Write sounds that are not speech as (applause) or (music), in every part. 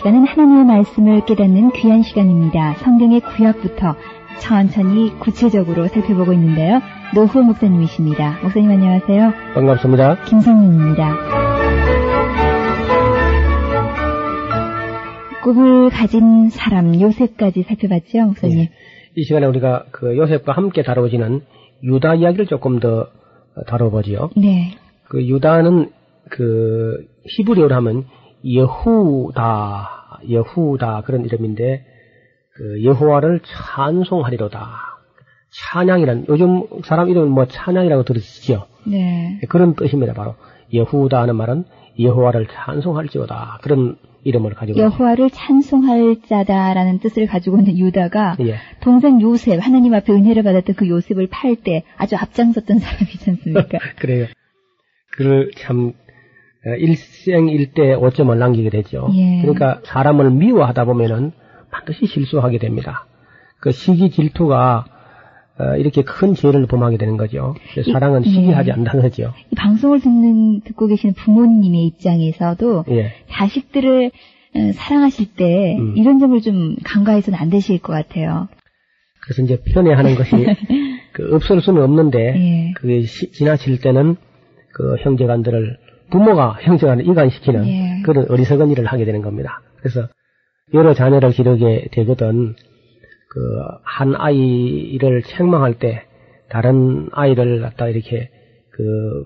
시간은 하나님의 말씀을 깨닫는 귀한 시간입니다. 성경의 구약부터 천천히 구체적으로 살펴보고 있는데요. 노후 목사님이십니다. 목사님 안녕하세요. 반갑습니다. 김성윤입니다. 꿈을 가진 사람 요셉까지 살펴봤죠, 목사님. 예. 이 시간에 우리가 그 요셉과 함께 다뤄지는 유다 이야기를 조금 더 다뤄보지요. 네. 그 유다는 그 히브리어로 하면 여후다, 여후다 그런 이름인데 그 여호와를 찬송하리로다. 찬양이란 요즘 사람 이름은 뭐 찬양이라고 들으시죠? 네. 그런 뜻입니다. 바로 여후다 하는 말은 여호와를 찬송할지어다 그런 이름을 가지고 여호와를 찬송할 자다라는 뜻을 가지고 있는 유다가 예. 동생 요셉 하나님 앞에 은혜를 받았던 그 요셉을 팔 때 아주 앞장섰던 사람이지 않습니까? (laughs) 그래요. 그를 참 어, 일생일대 오점을 남기게 되죠. 예. 그러니까 사람을 미워하다 보면은 반드시 실수하게 됩니다. 그 시기 질투가 어, 이렇게 큰 죄를 범하게 되는 거죠. 이- 사랑은 예. 시기하지 않는 거죠. 이 방송을 듣는 듣고 계시는 부모님의 입장에서도 예. 자식들을 어, 사랑하실 때 음. 이런 점을 좀 간과해서는 안 되실 것 같아요. 그래서 이제 편애하는 것이 (laughs) 그 없을 수는 없는데 예. 그게 시- 지나칠 때는 그 형제간들을 부모가 형제간을 이간시키는 예. 그런 어리석은 일을 하게 되는 겁니다. 그래서 여러 자녀를 기르게 되거든 그 한 아이를 책망할 때 다른 아이를 갖다 이렇게 그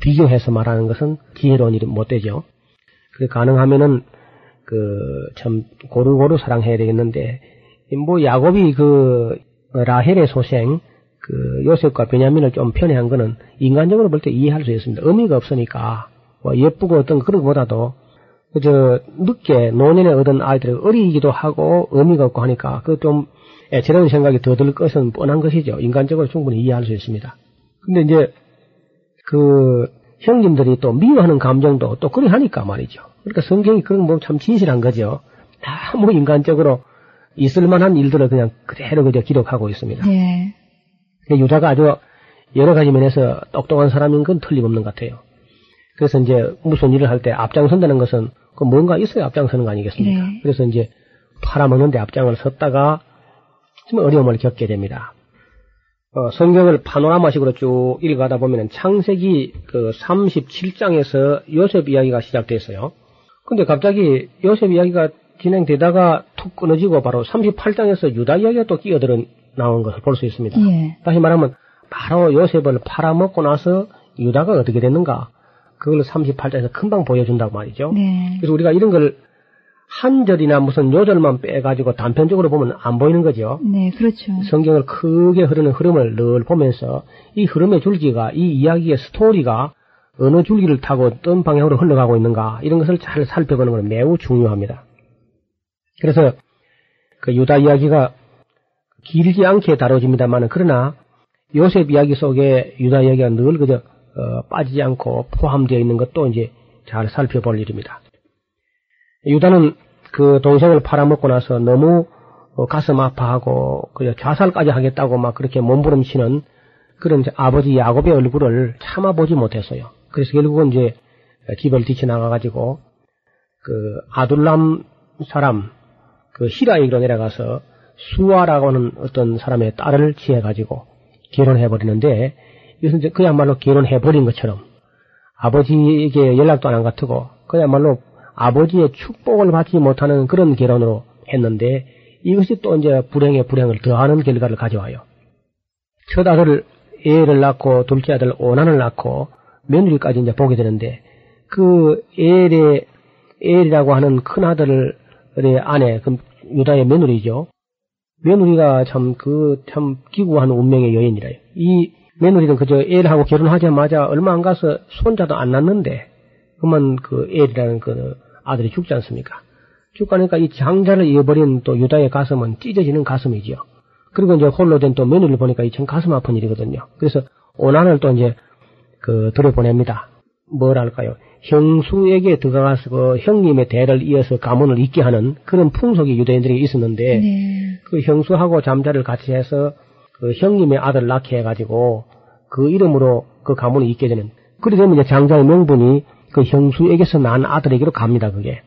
비교해서 말하는 것은 지혜로운 일이 못 되죠. 그 가능하면은 그 참 고루고루 사랑해야 되겠는데 뭐 야곱이 그 라헬의 소생 그 요셉과 베냐민을 좀 편애한 거는 인간적으로 볼 때 이해할 수 있습니다. 의미가 없으니까 뭐 예쁘고 어떤 그런 것보다도 그저 늦게 노년에 얻은 아이들이 어리기도 하고 의미가 없고 하니까 그 좀 애처로운 생각이 더 들 것은 뻔한 것이죠. 인간적으로 충분히 이해할 수 있습니다. 근데 이제 그 형님들이 또 미워하는 감정도 또 그리 하니까 말이죠. 그러니까 성경이 그런 뭐 참 진실한 거죠. 다 뭐 인간적으로 있을 만한 일들을 그냥 그대로 그저 기록하고 있습니다. 네. 유다가 아주 여러 가지 면에서 똑똑한 사람인 건 틀림없는 것 같아요. 그래서 이제 무슨 일을 할 때 앞장선다는 것은 그 뭔가 있어야 앞장서는 거 아니겠습니까? 네. 그래서 이제 팔아먹는데 앞장을 섰다가 좀 어려움을 겪게 됩니다. 어, 성경을 파노라마식으로 쭉 읽어가다 보면은 창세기 그 37장에서 요셉 이야기가 시작됐어요. 근데 갑자기 요셉 이야기가 진행되다가 툭 끊어지고 바로 38장에서 유다 이야기가 또 끼어들어 나온 것을 볼 수 있습니다. 예. 다시 말하면 바로 요셉을 팔아먹고 나서 유다가 어떻게 됐는가 그걸 38장에서 금방 보여준다고 말이죠. 네. 그래서 우리가 이런 걸 한 절이나 무슨 요절만 빼가지고 단편적으로 보면 안 보이는 거죠. 네, 그렇죠. 성경을 크게 흐르는 흐름을 늘 보면서 이 흐름의 줄기가 이 이야기의 스토리가 어느 줄기를 타고 어떤 방향으로 흘러가고 있는가 이런 것을 잘 살펴보는 것은 매우 중요합니다. 그래서 그 유다 이야기가 길지 않게 다뤄집니다만 그러나 요셉 이야기 속에 유다 이야기가 늘 그저 어, 빠지지 않고 포함되어 있는 것도 이제 잘 살펴볼 일입니다. 유다는 그 동생을 팔아먹고 나서 너무 어, 가슴 아파하고 그 자살까지 하겠다고 막 그렇게 몸부림치는 그런 아버지 야곱의 얼굴을 참아보지 못했어요. 그래서 결국은 이제 집을 뒤쳐나가가지고 그 아둘람 사람 그 히라에게로 내려가서 수아라고 하는 어떤 사람의 딸을 취해가지고 결혼해버리는데 이것은 그야말로 결혼해버린 것처럼 아버지에게 연락도 안한것 같고 그야말로 아버지의 축복을 받지 못하는 그런 결혼으로 했는데 이것이 또 이제 불행에 불행을 더하는 결과를 가져와요. 첫 아들을 애를 낳고 둘째 아들 오난을 낳고 며느리까지 이제 보게 되는데 그 엘의 엘이라고 하는 큰 아들의 아내 그 유다의 며느리죠. 며느리가 참그참 기구한 운명의 여인이라요. 이 며느리는 그저 애를하고 결혼하자마자 얼마 안 가서 손자도 안 낳는데 그만 그 애이라는 그 아들이 죽지 않습니까? 죽고 나니까 이 장자를 잃어버린 또 유다의 가슴은 찢어지는 가슴이지요. 그리고 이제 홀로 된 또 며느리를 보니까 이참 가슴 아픈 일이거든요. 그래서 오난을 또 이제 그 들어보냅니다. 뭐랄까요? 형수에게 들어가서 그 형님의 대를 이어서 가문을 잇게 하는 그런 풍속이 유대인들에게 있었는데 네. 그 형수하고 잠자를 같이 해서 그 형님의 아들 낳게 해가지고 그 이름으로 그 가문을 잇게 되는 그래 되면 이제 장자의 명분이 그 형수에게서 난 아들에게로 갑니다 그게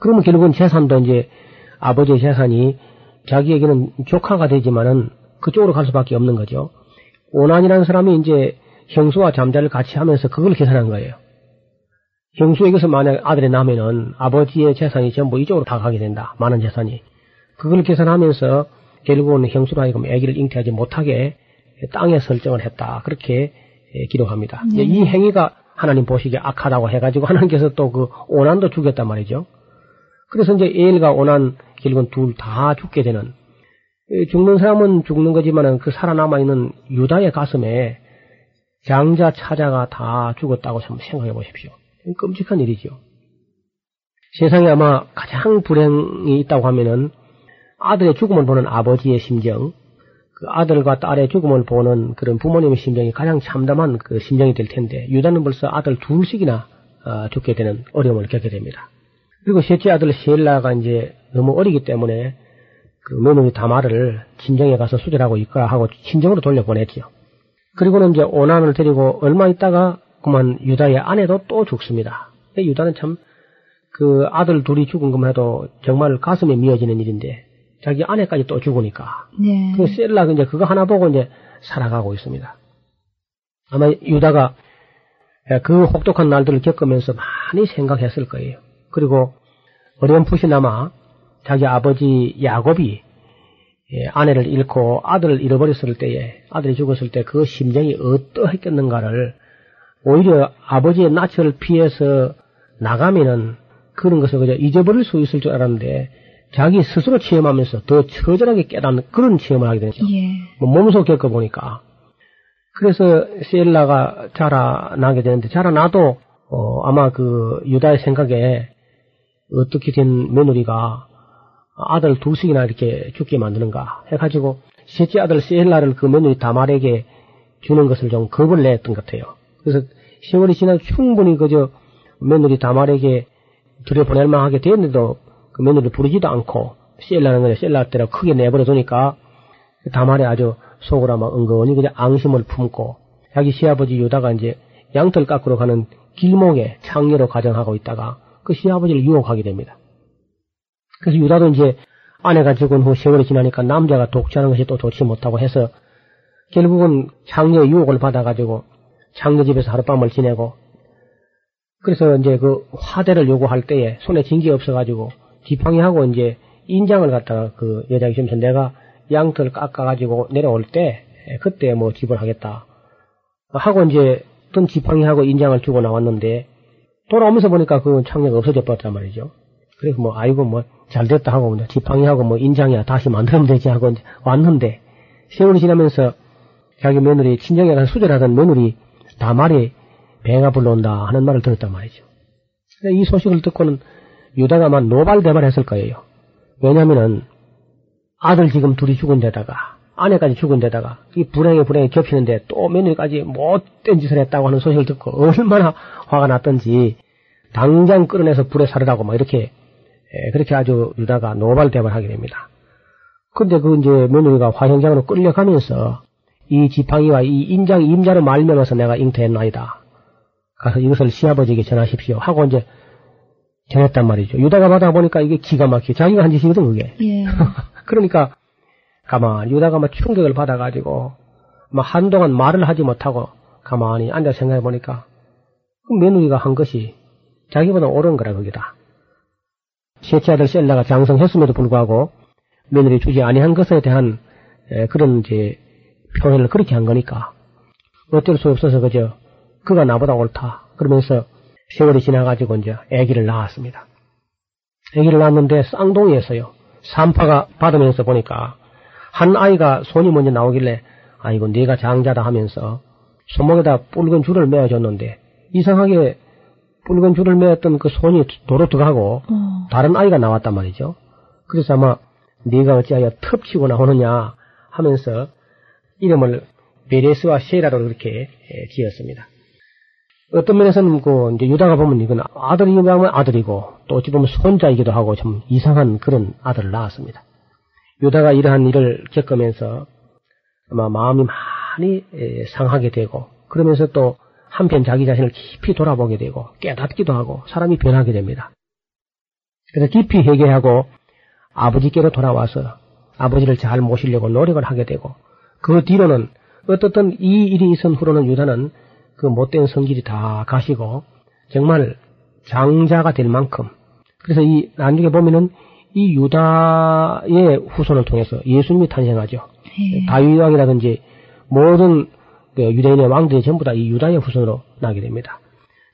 그러면 결국은 재산도 이제 아버지의 재산이 자기에게는 조카가 되지만은 그쪽으로 갈 수밖에 없는 거죠. 오난이라는 사람이 이제 형수와 잠자를 같이 하면서 그걸 계산한 거예요. 형수에게서 만약 아들이 나면은 아버지의 재산이 전부 이쪽으로 다 가게 된다. 많은 재산이. 그걸 계산하면서 결국은 형수로 하여금 아기를 잉태하지 못하게 땅에 설정을 했다. 그렇게 기록합니다. 네. 이 행위가 하나님 보시기에 악하다고 해가지고 하나님께서 또 그 오난도 죽였단 말이죠. 그래서 이제 에일과 오난 결국은 둘 다 죽게 되는 죽는 사람은 죽는 거지만은 그 살아남아 있는 유다의 가슴에 장자 차자가 다 죽었다고 한번 생각해 보십시오. 끔찍한 일이죠. 세상에 아마 가장 불행이 있다고 하면은 아들의 죽음을 보는 아버지의 심정, 그 아들과 딸의 죽음을 보는 그런 부모님의 심정이 가장 참담한 그 심정이 될 텐데 유다는 벌써 아들 둘씩이나 어, 죽게 되는 어려움을 겪게 됩니다. 그리고 셋째 아들 셀라가 이제 너무 어리기 때문에 그 며느리 다마를 친정에 가서 수절하고 있거라 하고 친정으로 돌려보냈지요. 그리고는 이제 오난을 데리고 얼마 있다가 그만 유다의 아내도 또 죽습니다. 유다는 참 그 아들 둘이 죽은 것만 해도 정말 가슴에 미어지는 일인데 자기 아내까지 또 죽으니까 네. 그 셀라가 이제 그거 하나 보고 이제 살아가고 있습니다. 아마 유다가 그 혹독한 날들을 겪으면서 많이 생각했을 거예요. 그리고 어렴풋이나마 자기 아버지 야곱이 예, 아내를 잃고 아들을 잃어버렸을 때에 아들이 죽었을 때 그 심정이 어떠했겠는가를 오히려 아버지의 낯을 피해서 나가면은 그런 것을 그저 잊어버릴 수 있을 줄 알았는데 자기 스스로 체험하면서 더 처절하게 깨닫는 그런 체험을 하게 되죠. 예. 뭐 몸소 겪어보니까. 그래서 셀라가 자라나게 되는데 자라나도 어, 아마 그 유다의 생각에 어떻게 된 며느리가 아들 둘씩이나 이렇게 죽게 만드는가 해가지고 셋째 아들 셀라를 그 며느리 다말에게 주는 것을 좀 겁을 냈던 것 같아요. 그래서 세월이 지나 충분히 그저 며느리 다말에게 들여보낼 만하게 됐는데도 그 며느리를 부르지도 않고 셀라는 거에 셀라 때라 크게 내버려 두니까 다말에 아주 속으로 아마 은근히 그냥 앙심을 품고 자기 시아버지 유다가 이제 양털 깎으러 가는 길목에 창녀로 가정하고 있다가 그 시아버지를 유혹하게 됩니다. 그래서 유다도 이제 아내가 죽은 후 세월이 지나니까 남자가 독취하는 것이 또 좋지 못하고 해서 결국은 창녀의 유혹을 받아가지고 창녀 집에서 하룻밤을 지내고 그래서 이제 그 화대를 요구할 때에 손에 징기 없어가지고 지팡이하고 이제 인장을 갖다가 그 여자에게 주면서 내가 양털 깎아가지고 내려올 때 그때 뭐 지불하겠다 하고 이제 어떤 지팡이하고 인장을 주고 나왔는데 돌아오면서 보니까 그 창녀가 없어져 버렸단 말이죠. 그래서 뭐 아이고 뭐 잘됐다 하고 뭐 지팡이하고 뭐 인장이야 다시 만들면 되지 하고 왔는데 세월이 지나면서 자기 며느리 친정에 가서 수절하던 며느리 다말이 배가 불러온다 하는 말을 들었단 말이죠. 이 소식을 듣고는 유다가 아마 노발대발 했을 거예요. 왜냐면은 아들 지금 둘이 죽은 데다가 아내까지 죽은 데다가 이 불행에 불행에 겹치는데 또 며느리까지 못된 짓을 했다고 하는 소식을 듣고 얼마나 화가 났던지 당장 끌어내서 불에 사르라고 막 이렇게 예, 그렇게 아주 유다가 노발대발하게 됩니다. 근데 그 이제 며느리가 화형장으로 끌려가면서 이 지팡이와 이 인장 임자로 말면서 내가 잉태했나이다. 가서 이것을 시아버지에게 전하십시오. 하고 이제 전했단 말이죠. 유다가 받아보니까 이게 기가 막히게 자기가 한 짓이거든 그게. 예. (laughs) 그러니까 가만 유다가 막 충격을 받아가지고 막 한동안 말을 하지 못하고 가만히 앉아 생각해 보니까 그 며느리가 한 것이 자기보다 옳은 거라 거기다. 셋째 아들 셀라가 장성했음에도 불구하고 며느리 주지 아니한 것에 대한 에, 그런 이제 표현을 그렇게 한 거니까 어쩔 수 없어서 그저 그가 나보다 옳다 그러면서 세월이 지나가지고 이제 아기를 낳았습니다. 아기를 낳았는데 쌍둥이였어요. 산파가 받으면서 보니까 한 아이가 손이 먼저 나오길래 아이고 네가 장자다 하면서 손목에다 붉은 줄을 메어줬는데 이상하게 붉은 줄을 메었던 그 손이 도로 들어가고 어. 다른 아이가 나왔단 말이죠. 그래서 아마 네가 어찌하여 텁치고 나오느냐 하면서 이름을 베레스와 셰라로 이렇게 예, 지었습니다. 어떤 면에서는 그 이제 유다가 보면 이건 아들이면 아들이고 또 어찌 보면 손자이기도 하고 좀 이상한 그런 아들을 낳았습니다. 유다가 이러한 일을 겪으면서 아마 마음이 많이 에, 상하게 되고 그러면서 또 한편 자기 자신을 깊이 돌아보게 되고 깨닫기도 하고 사람이 변하게 됩니다. 그래서 깊이 회개하고 아버지께로 돌아와서 아버지를 잘 모시려고 노력을 하게 되고 그 뒤로는 어떻든 이 일이 있은 후로는 유다는 그 못된 성질이 다 가시고 정말 장자가 될 만큼 그래서 이 나중에 보면은 이 유다의 후손을 통해서 예수님이 탄생하죠. 네. 다윗 왕이라든지 모든 그 유대인의 왕들이 전부 다 이 유다의 후손으로 나게 됩니다.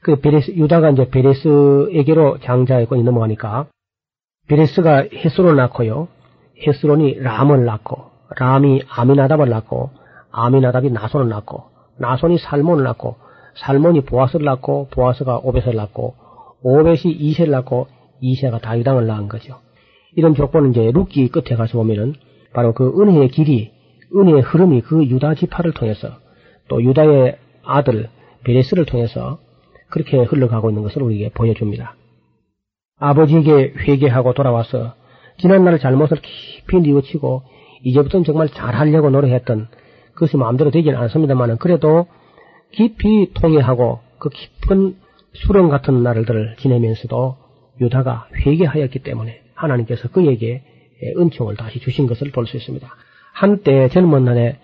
그 베레스 유다가 이제 베레스에게로 장자의 권이 넘어가니까 베레스가 헤스론을 낳고요. 헤스론이 람을 낳고 람이 아미나답을 낳고 아미나답이 나손을 낳고 나손이 살몬을 낳고 살몬이 보아스를 낳고 보아스가 오벳을 낳고 오벳이 이세를 낳고 이세가 다윗왕을 낳은 거죠. 이런 조건은 이제 룻기 끝에 가서 보면은 바로 그 은혜의 길이 은혜의 흐름이 그 유다 지파를 통해서 또 유다의 아들 베레스를 통해서 그렇게 흘러가고 있는 것을 우리에게 보여줍니다. 아버지에게 회개하고 돌아와서 지난날 잘못을 깊이 뉘우치고 이제부터는 정말 잘하려고 노력했던 그것이 마음대로 되지는 않습니다만은 그래도 깊이 통회하고 그 깊은 수렁 같은 날들을 지내면서도 유다가 회개하였기 때문에 하나님께서 그에게 은총을 다시 주신 것을 볼 수 있습니다. 한때 젊은 날에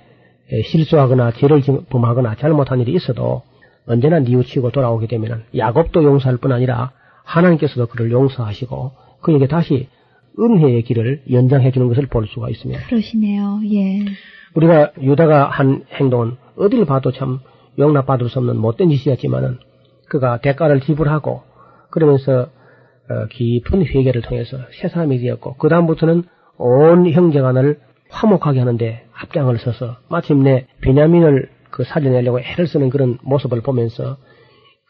실수하거나 죄를 범하거나 잘못한 일이 있어도 언제나 뉘우치고 돌아오게 되면 야곱도 용서할 뿐 아니라 하나님께서도 그를 용서하시고 그에게 다시 은혜의 길을 연장해 주는 것을 볼 수가 있습니다. 그러시네요. 예. 우리가 유다가 한 행동은 어딜 봐도 참 용납받을 수 없는 못된 짓이었지만은 그가 대가를 지불하고 그러면서 어, 깊은 회개를 통해서 새 사람이 되었고 그 다음부터는 온 형제간을 화목하게 하는데 앞장을 서서 마침내 베냐민을 그 살려내려고 애를 쓰는 그런 모습을 보면서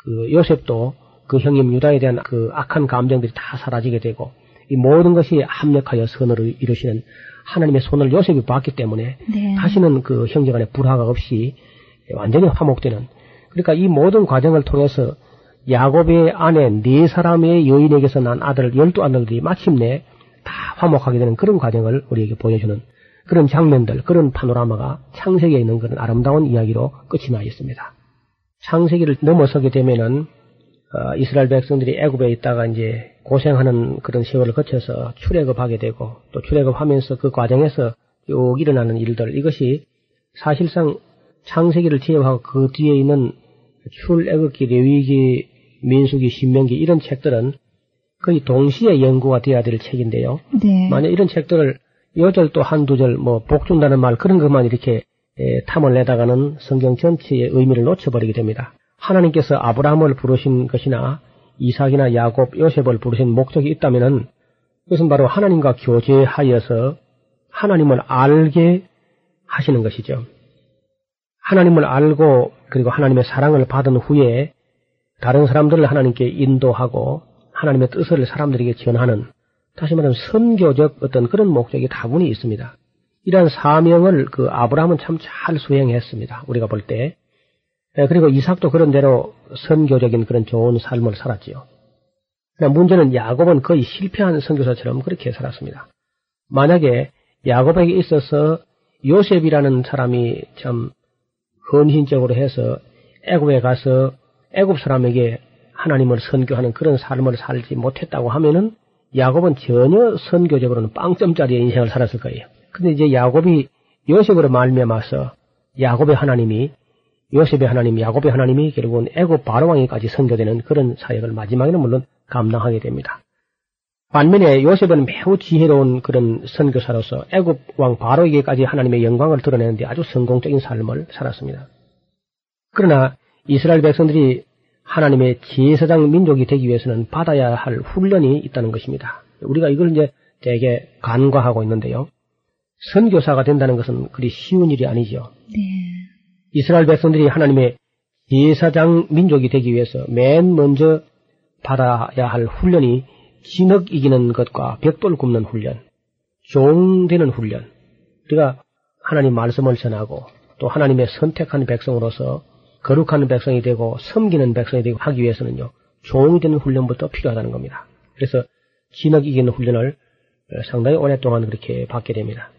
그 요셉도 그 형님 유다에 대한 그 악한 감정들이 다 사라지게 되고 이 모든 것이 합력하여 선을 이루시는 하나님의 손을 요셉이 봤기 때문에 네. 다시는 그 형제간의 불화가 없이 완전히 화목되는 그러니까 이 모든 과정을 통해서 야곱의 아내 네 사람의 여인에게서 난 아들 열두 아들들이 마침내 다 화목하게 되는 그런 과정을 우리에게 보여주는 그런 장면들, 그런 파노라마가 창세기에 있는 그런 아름다운 이야기로 끝이 나 있습니다. 창세기를 넘어서게 되면은 어, 이스라엘 백성들이 애굽에 있다가 이제 고생하는 그런 세월을 거쳐서 출애굽하게 되고 또 출애굽하면서 그 과정에서 쭉 일어나는 일들 이것이 사실상 창세기를 제외하고 그 뒤에 있는 출애굽기, 레위기, 민수기, 신명기 이런 책들은 거의 동시에 연구가 돼야 될 책인데요. 네. 만약 이런 책들을 여절 또 한두 절 뭐 복준다는 말 그런 것만 이렇게 에, 탐을 내다가는 성경 전체의 의미를 놓쳐버리게 됩니다. 하나님께서 아브라함을 부르신 것이나 이삭이나 야곱, 요셉을 부르신 목적이 있다면은 그것은 바로 하나님과 교제하여서 하나님을 알게 하시는 것이죠. 하나님을 알고 그리고 하나님의 사랑을 받은 후에 다른 사람들을 하나님께 인도하고 하나님의 뜻을 사람들에게 전하는 다시 말하면 선교적 어떤 그런 목적이 다분히 있습니다. 이러한 사명을 그 아브라함은 참 잘 수행했습니다. 우리가 볼 때. 예, 그리고 이삭도 그런 대로 선교적인 그런 좋은 삶을 살았지요. 그러나 문제는 야곱은 거의 실패한 선교사처럼 그렇게 살았습니다. 만약에 야곱에게 있어서 요셉이라는 사람이 참 헌신적으로 해서 애굽에 가서 애굽 사람에게 하나님을 선교하는 그런 삶을 살지 못했다고 하면은 야곱은 전혀 선교적으로는 빵점짜리의 인생을 살았을 거예요. 근데 이제 야곱이 요셉으로 말미암아서 야곱의 하나님이 요셉의 하나님, 야곱의 하나님이 결국은 애굽 바로왕에까지 선교되는 그런 사역을 마지막에는 물론 감당하게 됩니다. 반면에 요셉은 매우 지혜로운 그런 선교사로서 애굽 왕 바로에게까지 하나님의 영광을 드러내는데 아주 성공적인 삶을 살았습니다. 그러나 이스라엘 백성들이 하나님의 제사장 민족이 되기 위해서는 받아야 할 훈련이 있다는 것입니다. 우리가 이걸 이제 되게 간과하고 있는데요. 선교사가 된다는 것은 그리 쉬운 일이 아니죠. 네. 이스라엘 백성들이 하나님의 예사장 민족이 되기 위해서 맨 먼저 받아야 할 훈련이 진흙 이기는 것과 벽돌 굽는 훈련, 종 되는 훈련. 우리가 하나님 말씀을 전하고 또 하나님의 선택한 백성으로서 거룩한 백성이 되고 섬기는 백성이 되고 하기 위해서는요, 종이 되는 훈련부터 필요하다는 겁니다. 그래서 진흙 이기는 훈련을 상당히 오랫동안 그렇게 받게 됩니다.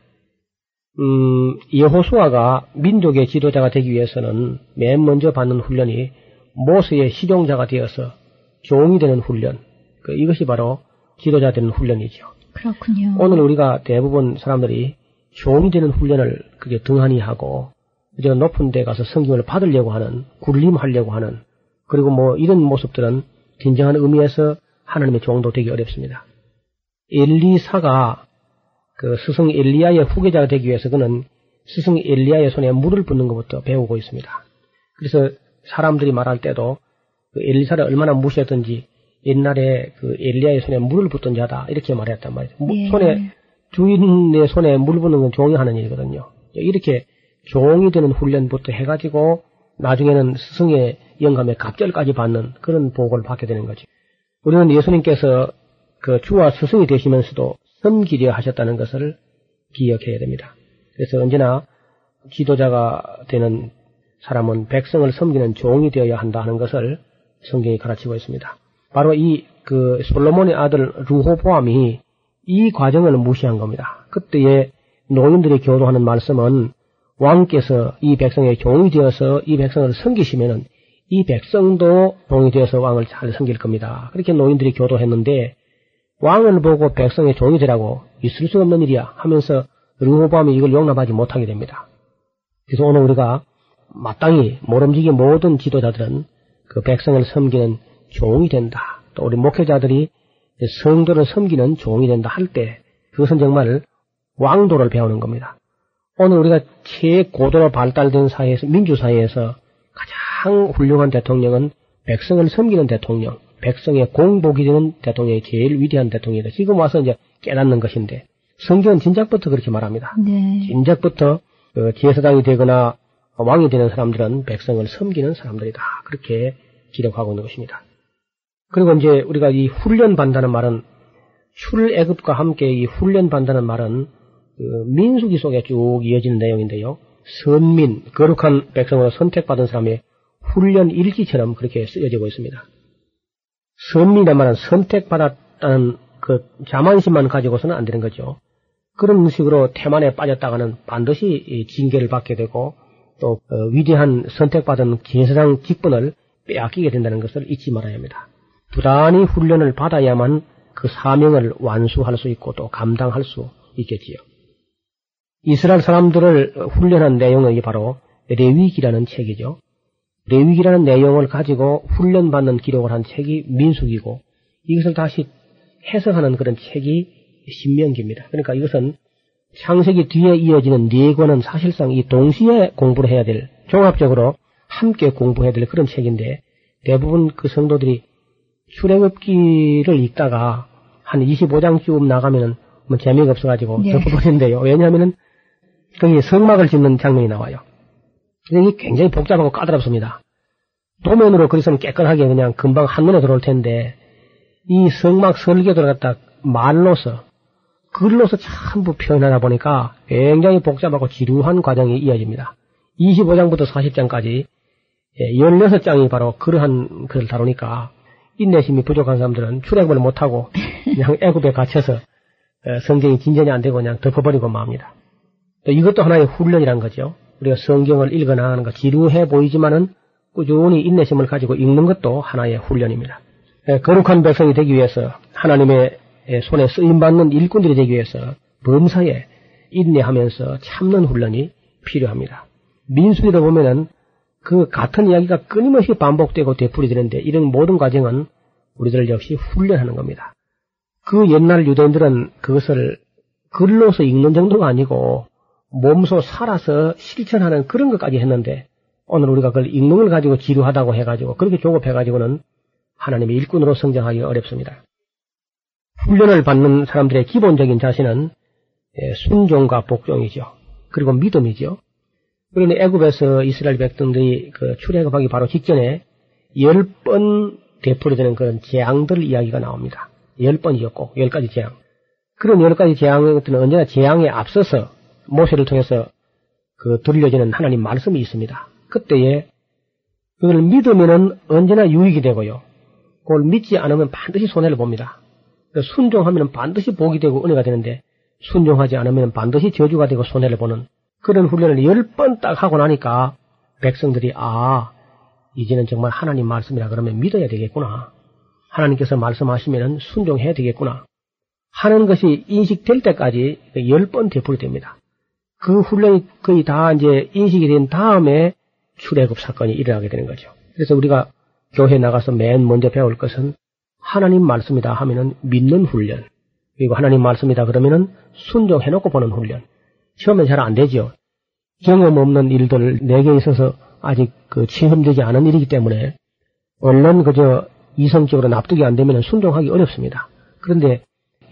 음, 여호수아가 민족의 지도자가 되기 위해서는 맨 먼저 받는 훈련이 모세의 시종자가 되어서 종이 되는 훈련. 그 이것이 바로 지도자 되는 훈련이죠. 그렇군요. 오늘 우리가 대부분 사람들이 종이 되는 훈련을 그게 등한히 하고 이제 높은 데 가서 성경을 받으려고 하는 굴림하려고 하는 그리고 뭐 이런 모습들은 진정한 의미에서 하나님의 종도 되기 어렵습니다. 엘리사가 그 스승 엘리야의 후계자가 되기 위해서 그는 스승 엘리야의 손에 물을 붓는 것부터 배우고 있습니다. 그래서 사람들이 말할 때도 그 엘리사를 얼마나 무시했던지 옛날에 그 엘리야의 손에 물을 붓던 자다 이렇게 말했단 말이죠. 예. 손에 주인의 손에 물 붓는 건 종이 하는 일이거든요. 이렇게 종이 되는 훈련부터 해가지고 나중에는 스승의 영감의 갑절까지 받는 그런 복을 받게 되는 거죠. 우리는 예수님께서 그 주와 스승이 되시면서도 섬기려 하셨다는 것을 기억해야 됩니다. 그래서 언제나 지도자가 되는 사람은 백성을 섬기는 종이 되어야 한다 하는 것을 성경이 가르치고 있습니다. 바로 이 그 솔로몬의 아들 루호보암이 이 과정을 무시한 겁니다. 그때의 노인들이 교도하는 말씀은 왕께서 이 백성의 종이 되어서 이 백성을 섬기시면은 이 백성도 종이 되어서 왕을 잘 섬길 겁니다. 그렇게 노인들이 교도했는데 왕을 보고 백성의 종이 되라고 있을 수 없는 일이야 하면서 르호보암이 이걸 용납하지 못하게 됩니다. 그래서 오늘 우리가 마땅히 모름지기 모든 지도자들은 그 백성을 섬기는 종이 된다. 또 우리 목회자들이 성도를 섬기는 종이 된다 할 때 그것은 정말 왕도를 배우는 겁니다. 오늘 우리가 최고도로 발달된 사회에서 민주사회에서 가장 훌륭한 대통령은 백성을 섬기는 대통령, 백성의 공복이 되는 대통령이 제일 위대한 대통령이다. 지금 와서 이제 깨닫는 것인데 성경은 진작부터 그렇게 말합니다. 네. 진작부터 그 제사장이 되거나 왕이 되는 사람들은 백성을 섬기는 사람들이다. 그렇게 기록하고 있는 것입니다. 그리고 이제 우리가 이 훈련 받는다는 말은 출애굽과 함께 이 훈련 받는다는 말은 그 민수기 속에 쭉 이어지는 내용인데요. 선민, 거룩한 백성으로 선택받은 사람의 훈련 일기처럼 그렇게 쓰여지고 있습니다. 말은 선택받았다는 그 자만심만 가지고서는 안 되는 거죠. 그런 식으로 태만에 빠졌다가는 반드시 징계를 받게 되고 또 어, 위대한 선택받은 제사장 직분을 빼앗기게 된다는 것을 잊지 말아야 합니다. 부단히 훈련을 받아야만 그 사명을 완수할 수 있고 또 감당할 수 있겠지요. 이스라엘 사람들을 훈련한 내용은 바로 레위기라는 책이죠. 레위기라는 내용을 가지고 훈련받는 기록을 한 책이 민숙이고 이것을 다시 해석하는 그런 책이 신명기입니다. 그러니까 이것은 창세기 뒤에 이어지는 네 권은 사실상 이 동시에 공부를 해야 될 종합적으로 함께 공부해야 될 그런 책인데 대부분 그 성도들이 출애굽기를 읽다가 한 25장쯤 나가면은 뭐 재미가 없어가지고 네. 덮어버리는데요. 왜냐하면은 거기 성막을 짓는 장면이 나와요. 이게 굉장히 복잡하고 까다롭습니다. 도면으로 그리스면 깨끗하게 그냥 금방 한눈에 들어올 텐데 이 성막 설계도를 갖다 말로서 글로서 전부 표현하다 보니까 굉장히 복잡하고 지루한 과정이 이어집니다. 25장부터 40장까지 16장이 바로 그러한 글을 다루니까 인내심이 부족한 사람들은 출애굽을 못하고 그냥 (laughs) 애굽에 갇혀서 어, 성경이 진전이 안 되고 그냥 덮어버리고 맙니다. 또 이것도 하나의 훈련이란 거죠. 우리가 성경을 읽어 나가는 것 지루해 보이지만은 꾸준히 인내심을 가지고 읽는 것도 하나의 훈련입니다. 에, 거룩한 백성이 되기 위해서 하나님의 에, 손에 쓰임 받는 일꾼들이 되기 위해서 범사에 인내하면서 참는 훈련이 필요합니다. 민수기를 보면은 그 같은 이야기가 끊임없이 반복되고 되풀이되는데 이런 모든 과정은 우리들 역시 훈련하는 겁니다. 그 옛날 유대인들은 그것을 글로서 읽는 정도가 아니고 몸소 살아서 실천하는 그런 것까지 했는데 오늘 우리가 그걸 걸 가지고 지루하다고 해가지고 그렇게 조급해가지고는 하나님의 일꾼으로 성장하기 어렵습니다. 훈련을 받는 사람들의 기본적인 자세는 예, 순종과 복종이죠. 그리고 믿음이죠. 그러니 애굽에서 이스라엘 백성들이 그 출애굽하기 바로 직전에 열 번 되풀이되는 그런 재앙들 이야기가 나옵니다. 열 번이었고 열 가지 재앙. 그런 열 가지 재앙은 언제나 재앙에 앞서서 모세를 통해서 그 들려지는 하나님 말씀이 있습니다. 그때에 그걸 믿으면은 언제나 유익이 되고요. 그걸 믿지 않으면 반드시 손해를 봅니다. 순종하면 반드시 복이 되고 은혜가 되는데 순종하지 않으면 반드시 저주가 되고 손해를 보는 그런 훈련을 열 번 딱 하고 나니까 백성들이 아 이제는 정말 하나님 말씀이라 그러면 믿어야 되겠구나. 하나님께서 말씀하시면 순종해야 되겠구나. 하는 것이 인식될 때까지 열 번 되풀이 됩니다. 그 훈련이 거의 다 이제 인식이 된 다음에 출애굽 사건이 일어나게 되는 거죠. 그래서 우리가 교회 나가서 맨 먼저 배울 것은 하나님 말씀이다 하면은 믿는 훈련. 그리고 하나님 말씀이다 그러면은 순종해놓고 보는 훈련. 처음엔 잘 안 되죠. 경험 없는 일들 내게 있어서 아직 그 체험되지 않은 일이기 때문에 얼른 그저 이성적으로 납득이 안 되면 순종하기 어렵습니다. 그런데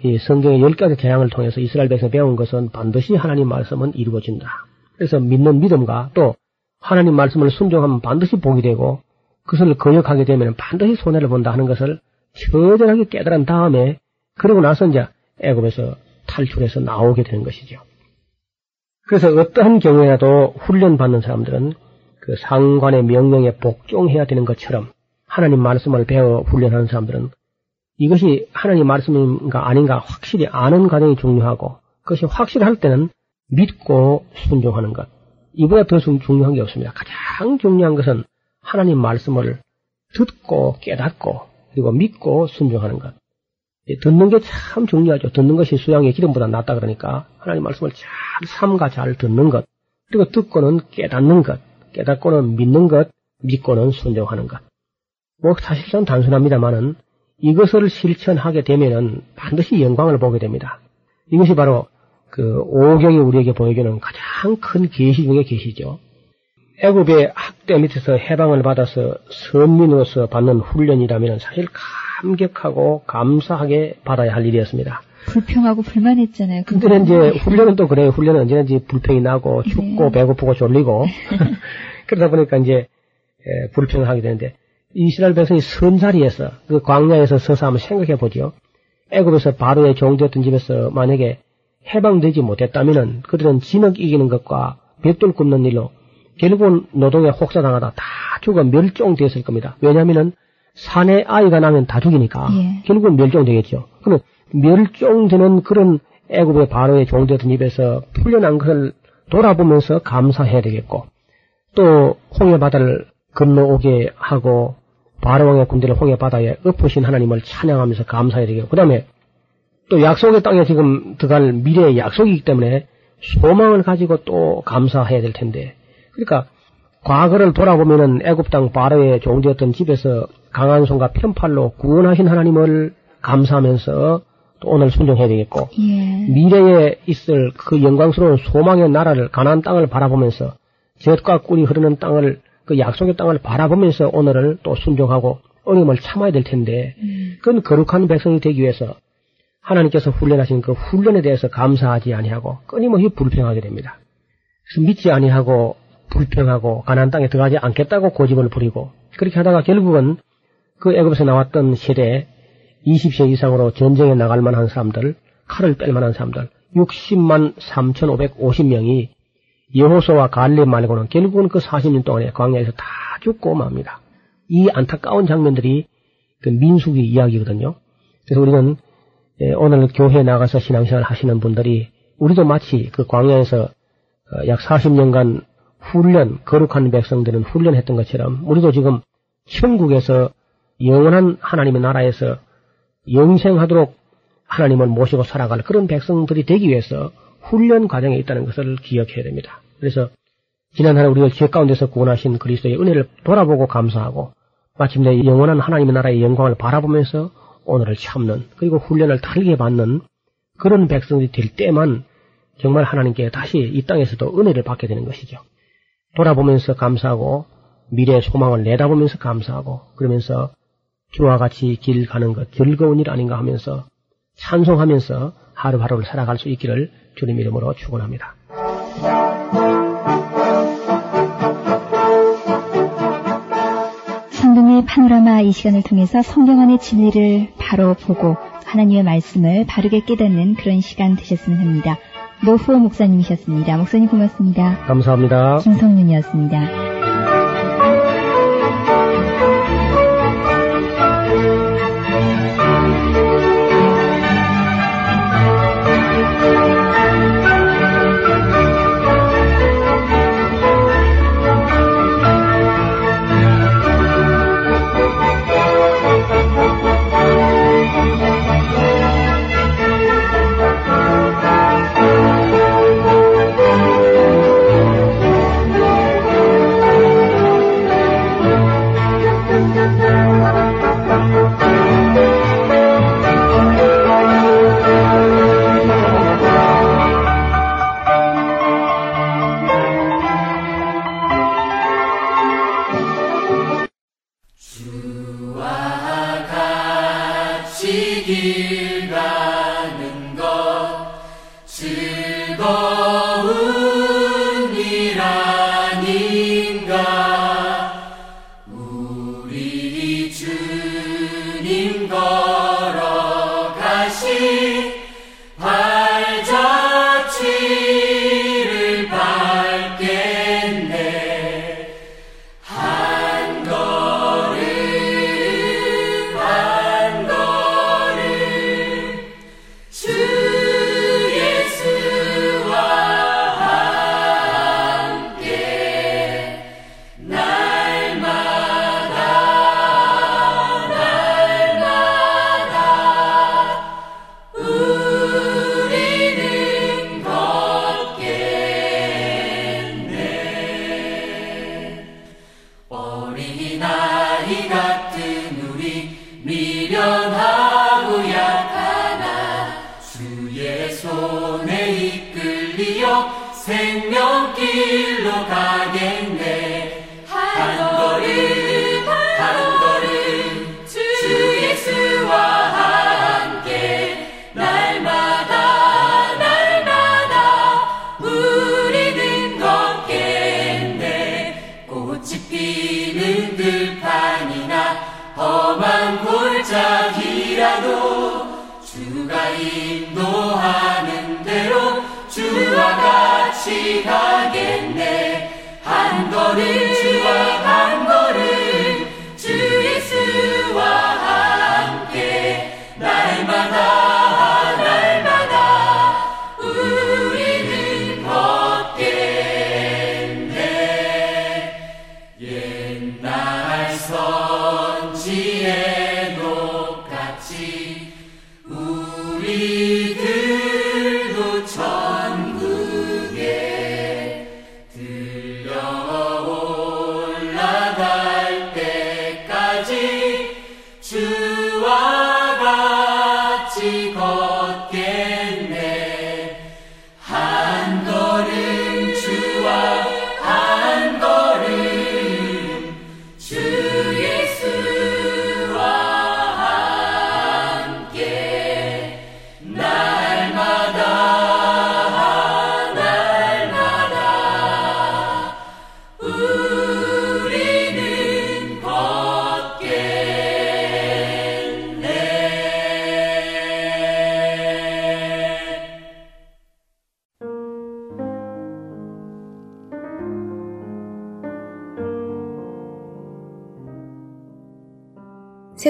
이 성경의 열 가지 재앙을 통해서 이스라엘 백성 배운 것은 반드시 하나님 말씀은 이루어진다. 그래서 믿는 믿음과 또 하나님 말씀을 순종하면 반드시 복이 되고 그것을 거역하게 되면 반드시 손해를 본다 하는 것을 처절하게 깨달은 다음에 그러고 나서 이제 애굽에서 탈출해서 나오게 되는 것이죠. 그래서 어떠한 경우에라도 훈련받는 사람들은 그 상관의 명령에 복종해야 되는 것처럼 하나님 말씀을 배워 훈련하는 사람들은 이것이 하나님 말씀인가 아닌가 확실히 아는 과정이 중요하고 그것이 확실할 때는 믿고 순종하는 것. 이보다 더 중요한 게 없습니다. 가장 중요한 것은 하나님 말씀을 듣고 깨닫고 그리고 믿고 순종하는 것. 듣는 게 참 중요하죠. 듣는 것이 수양의 기름보다 낫다 그러니까 하나님 말씀을 잘 삼가 잘 듣는 것. 그리고 듣고는 깨닫는 것. 깨닫고는 믿는 것. 믿고는 순종하는 것. 뭐 사실상 단순합니다만은 이것을 실천하게 되면은 반드시 영광을 보게 됩니다. 이것이 바로 그 오경이 우리에게 보여주는 가장 큰 계시 중의 계시죠. 애굽의 학대 밑에서 해방을 받아서 선민으로서 받는 훈련이라면 사실 감격하고 감사하게 받아야 할 일이었습니다. 불평하고 불만했잖아요. 근데 이제 훈련은 또 그래요. 훈련은 언제든지 불평이 나고 춥고 네. 배고프고 졸리고 (laughs) 그러다 보니까 이제 불평을 하게 되는데 이스라엘 백성이 선 자리에서 그 광야에서 서서 한번 생각해 보죠. 애굽에서 바로의 종되었던 집에서 만약에 해방되지 못했다면은 그들은 진흙 이기는 것과 벽돌 굽는 일로 결국은 노동에 혹사당하다 다 죽어 멸종되었을 겁니다. 왜냐하면은 산에 아이가 나면 다 죽이니까 예. 결국은 멸종되겠죠. 그러면 멸종되는 그런 애굽의 바로의 종되었던 입에서 풀려난 것을 돌아보면서 감사해야 되겠고 또 홍해 바다를 건너오게 하고 바로왕의 군대를 홍해 바다에 엎으신 하나님을 찬양하면서 감사해야 되겠고 그 다음에 또 약속의 땅에 지금 들어갈 미래의 약속이기 때문에 소망을 가지고 또 감사해야 될 텐데 그러니까 과거를 돌아보면은 애굽 땅 바로의 종되었던 집에서 강한 손과 편팔로 구원하신 하나님을 감사하면서 또 오늘 순종해야 되겠고 예. 미래에 있을 그 영광스러운 소망의 나라를 가나안 땅을 바라보면서 젖과 꿀이 흐르는 땅을 그 약속의 땅을 바라보면서 오늘을 또 순종하고 어려움을 참아야 될 텐데 음. 그건 거룩한 백성이 되기 위해서 하나님께서 훈련하신 그 훈련에 대해서 감사하지 아니하고 끊임없이 불평하게 됩니다. 그래서 믿지 아니하고 불평하고 가나안 땅에 들어가지 않겠다고 고집을 부리고 그렇게 하다가 결국은 그 애굽에서 나왔던 세대 20세 이상으로 전쟁에 나갈 만한 사람들, 칼을 뺄 만한 사람들 60만 3,550명이 여호수와 갈렙 말고는 결국은 그 40년 동안에 광야에서 다 죽고 맙니다. 이 안타까운 장면들이 그 민수기 이야기거든요. 그래서 우리는 예, 오늘 교회에 나가서 신앙생활 하시는 분들이 우리도 마치 그 광야에서 어, 약 40년간 훈련, 거룩한 백성들은 훈련했던 것처럼 우리도 지금 천국에서 영원한 하나님의 나라에서 영생하도록 하나님을 모시고 살아갈 그런 백성들이 되기 위해서 훈련 과정에 있다는 것을 기억해야 됩니다. 그래서 지난 한 우리가 죄 가운데서 구원하신 그리스도의 은혜를 돌아보고 감사하고 마침내 영원한 하나님의 나라의 영광을 바라보면서 오늘을 참는 그리고 훈련을 달게 받는 그런 백성들이 될 때만 정말 하나님께 다시 이 땅에서도 은혜를 받게 되는 것이죠. 돌아보면서 감사하고 미래의 소망을 내다보면서 감사하고 그러면서 주와 같이 길 가는 것 즐거운 일 아닌가 하면서 찬송하면서 하루하루를 살아갈 수 있기를 주님 이름으로 축원합니다. 성경의 파노라마 이 시간을 통해서 성경 안의 진리를 바로 보고 하나님의 말씀을 바르게 깨닫는 그런 시간 되셨으면 합니다. 노후 목사님이셨습니다. 목사님 고맙습니다. 감사합니다. 김성윤이었습니다. Lord.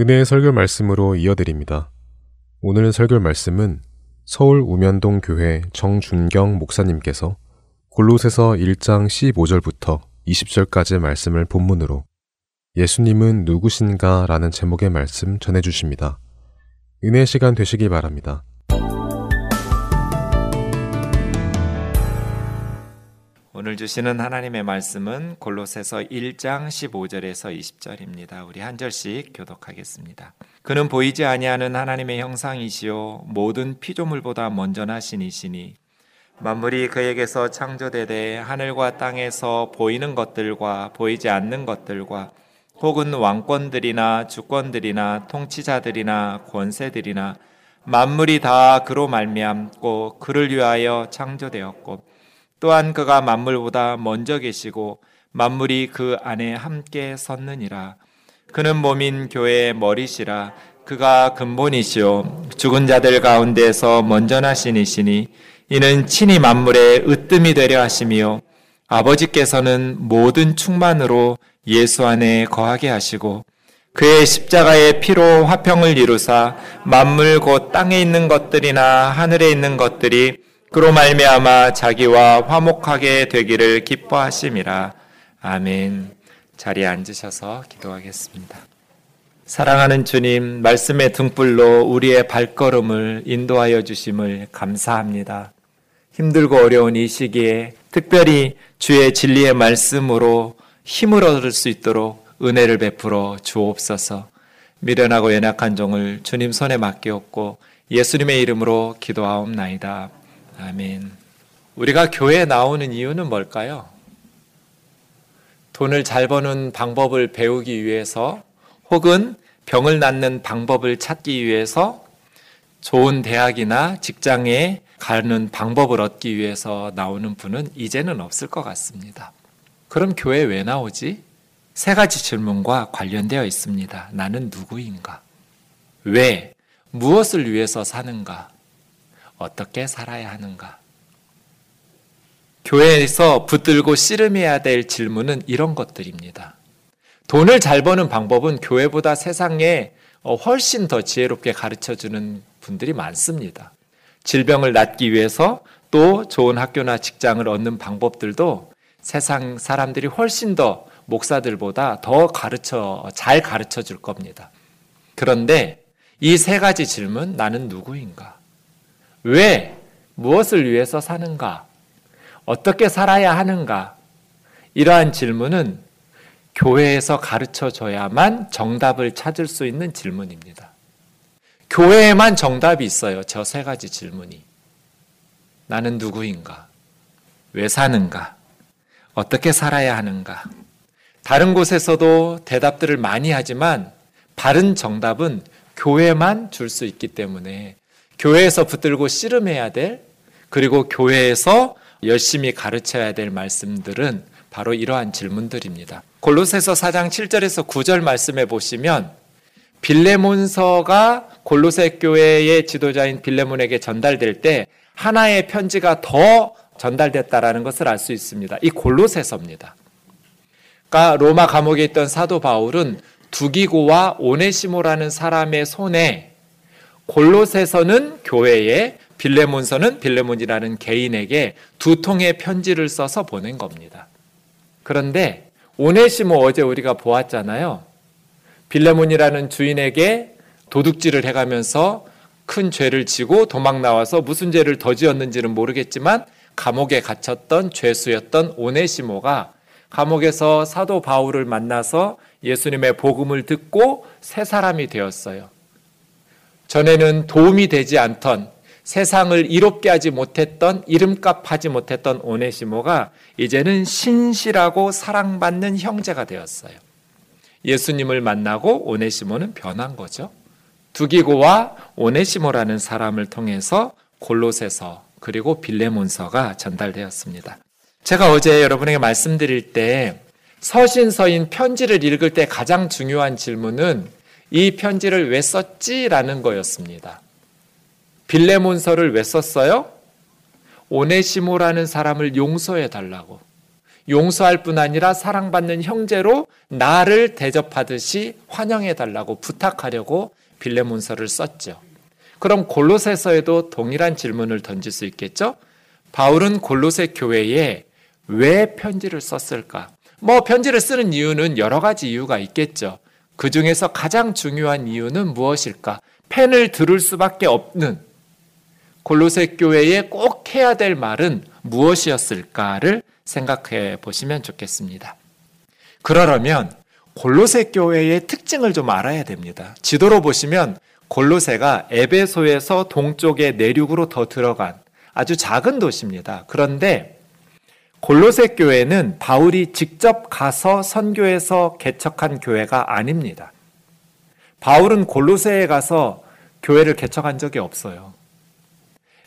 은혜의 설교 말씀으로 이어드립니다. 오늘 설교 말씀은 서울 우면동 교회 정준경 목사님께서 골로새서 1장 15절부터 20절까지 말씀을 본문으로 예수님은 누구신가 라는 제목의 말씀 전해 주십니다. 은혜 시간 되시기 바랍니다. 오늘 주시는 하나님의 말씀은 골로새서 1장 15절에서 20절입니다. 우리 한 절씩 교독하겠습니다. 그는 보이지 아니하는 하나님의 형상이시요 모든 피조물보다 먼저 나신 이시니 만물이 그에게서 창조되되 하늘과 땅에서 보이는 것들과 보이지 않는 것들과 혹은 왕권들이나 주권들이나 통치자들이나 권세들이나 만물이 다 그로 말미암고 그를 위하여 창조되었고 또한 그가 만물보다 먼저 계시고 만물이 그 안에 함께 섰느니라. 그는 몸인 교회의 머리시라. 그가 근본이시요 죽은 자들 가운데서 먼저 나신 이시니 이는 친히 만물의 으뜸이 되려 하심이요 아버지께서는 모든 충만으로 예수 안에 거하게 하시고 그의 십자가의 피로 화평을 이루사 만물 곧 땅에 있는 것들이나 하늘에 있는 것들이 그로 말미암아 자기와 화목하게 되기를 기뻐하심이라. 아멘. 자리에 앉으셔서 기도하겠습니다. 사랑하는 주님, 말씀의 등불로 우리의 발걸음을 인도하여 주심을 감사합니다. 힘들고 어려운 이 시기에 특별히 주의 진리의 말씀으로 힘을 얻을 수 있도록 은혜를 베풀어 주옵소서. 미련하고 연약한 종을 주님 손에 맡기옵고 예수님의 이름으로 기도하옵나이다. 아멘. 우리가 교회에 나오는 이유는 뭘까요? 돈을 잘 버는 방법을 배우기 위해서 혹은 병을 낫는 방법을 찾기 위해서 좋은 대학이나 직장에 가는 방법을 얻기 위해서 나오는 분은 이제는 없을 것 같습니다. 그럼 교회 왜 나오지? 세 가지 질문과 관련되어 있습니다. 나는 누구인가? 왜? 무엇을 위해서 사는가? 어떻게 살아야 하는가? 교회에서 붙들고 씨름해야 될 질문은 이런 것들입니다. 돈을 잘 버는 방법은 교회보다 세상에 훨씬 더 지혜롭게 가르쳐 주는 분들이 많습니다. 질병을 낫기 위해서 또 좋은 학교나 직장을 얻는 방법들도 세상 사람들이 훨씬 더 목사들보다 더 가르쳐, 잘 가르쳐 줄 겁니다. 그런데 이 세 가지 질문, 나는 누구인가? 왜? 무엇을 위해서 사는가? 어떻게 살아야 하는가? 이러한 질문은 교회에서 가르쳐 줘야만 정답을 찾을 수 있는 질문입니다. 교회에만 정답이 있어요. 저 세 가지 질문이. 나는 누구인가? 왜 사는가? 어떻게 살아야 하는가? 다른 곳에서도 대답들을 많이 하지만 바른 정답은 교회만 줄 수 있기 때문에 교회에서 붙들고 씨름해야 될 그리고 교회에서 열심히 가르쳐야 될 말씀들은 바로 이러한 질문들입니다. 골로새서 4장 7절에서 9절 말씀해 보시면 빌레몬서가 골로새 교회의 지도자인 빌레몬에게 전달될 때 하나의 편지가 더 전달됐다라는 것을 알 수 있습니다. 이 골로새서입니다. 그러니까 로마 감옥에 있던 사도 바울은 두기고와 오네시모라는 사람의 손에 골로새서는 교회에 빌레몬서는 빌레몬이라는 개인에게 두 통의 편지를 써서 보낸 겁니다. 그런데 오네시모 어제 우리가 보았잖아요. 빌레몬이라는 주인에게 도둑질을 해가면서 큰 죄를 지고 도망 나와서 무슨 죄를 더 지었는지는 모르겠지만 감옥에 갇혔던 죄수였던 오네시모가 감옥에서 사도 바울을 만나서 예수님의 복음을 듣고 새 사람이 되었어요. 전에는 도움이 되지 않던 세상을 이롭게 하지 못했던 이름값 하지 못했던 오네시모가 이제는 신실하고 사랑받는 형제가 되었어요. 예수님을 만나고 오네시모는 변한 거죠. 두기고와 오네시모라는 사람을 통해서 골로새서 그리고 빌레몬서가 전달되었습니다. 제가 어제 여러분에게 말씀드릴 때 서신서인 편지를 읽을 때 가장 중요한 질문은 이 편지를 왜 썼지라는 거였습니다. 빌레몬서를 왜 썼어요? 오네시모라는 사람을 용서해 달라고. 용서할 뿐 아니라 사랑받는 형제로 나를 대접하듯이 환영해 달라고 부탁하려고 빌레몬서를 썼죠. 그럼 골로새서에도 동일한 질문을 던질 수 있겠죠? 바울은 골로새 교회에 왜 편지를 썼을까? 뭐 편지를 쓰는 이유는 여러 가지 이유가 있겠죠. 그 중에서 가장 중요한 이유는 무엇일까? 펜을 들을 수밖에 없는 골로새 교회에 꼭 해야 될 말은 무엇이었을까를 생각해 보시면 좋겠습니다. 그러려면 골로새 교회의 특징을 좀 알아야 됩니다. 지도로 보시면 골로새가 에베소에서 동쪽의 내륙으로 더 들어간 아주 작은 도시입니다. 그런데 골로새 교회는 바울이 직접 가서 선교해서 개척한 교회가 아닙니다. 바울은 골로새에 가서 교회를 개척한 적이 없어요.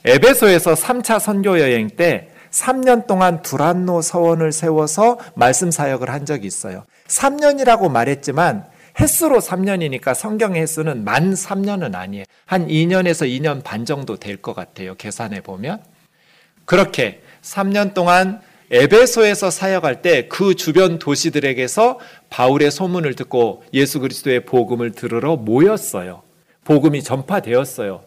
에베소에서 3차 선교 여행 때 3년 동안 두란노 서원을 세워서 말씀 사역을 한 적이 있어요. 3년이라고 말했지만 횟수로 3년이니까 성경의 횟수는 만 3년은 아니에요. 한 2년에서 2년 반 정도 될 것 같아요. 계산해 보면. 그렇게 3년 동안 에베소에서 사역할 때 그 주변 도시들에게서 바울의 소문을 듣고 예수 그리스도의 복음을 들으러 모였어요. 복음이 전파되었어요.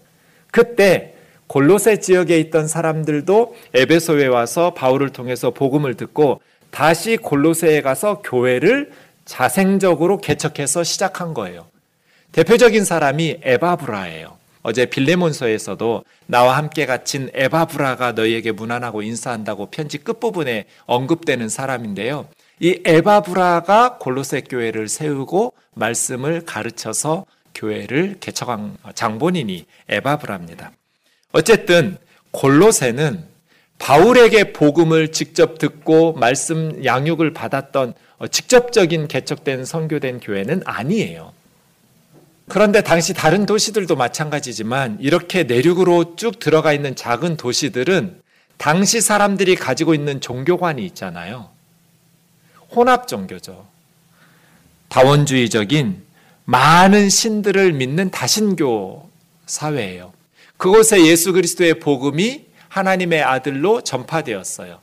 그때 골로새 지역에 있던 사람들도 에베소에 와서 바울을 통해서 복음을 듣고 다시 골로새에 가서 교회를 자생적으로 개척해서 시작한 거예요. 대표적인 사람이 에바브라예요. 어제 빌레몬서에서도 나와 함께 갇힌 에바브라가 너희에게 무난하고 인사한다고 편지 끝부분에 언급되는 사람인데요. 이 에바브라가 골로새 교회를 세우고 말씀을 가르쳐서 교회를 개척한 장본인이 에바브라입니다. 어쨌든 골로새는 바울에게 복음을 직접 듣고 말씀 양육을 받았던 직접적인 개척된 선교된 교회는 아니에요. 그런데 당시 다른 도시들도 마찬가지지만 이렇게 내륙으로 쭉 들어가 있는 작은 도시들은 당시 사람들이 가지고 있는 종교관이 있잖아요. 혼합 종교죠. 다원주의적인 많은 신들을 믿는 다신교 사회예요. 그곳에 예수 그리스도의 복음이 하나님의 아들로 전파되었어요.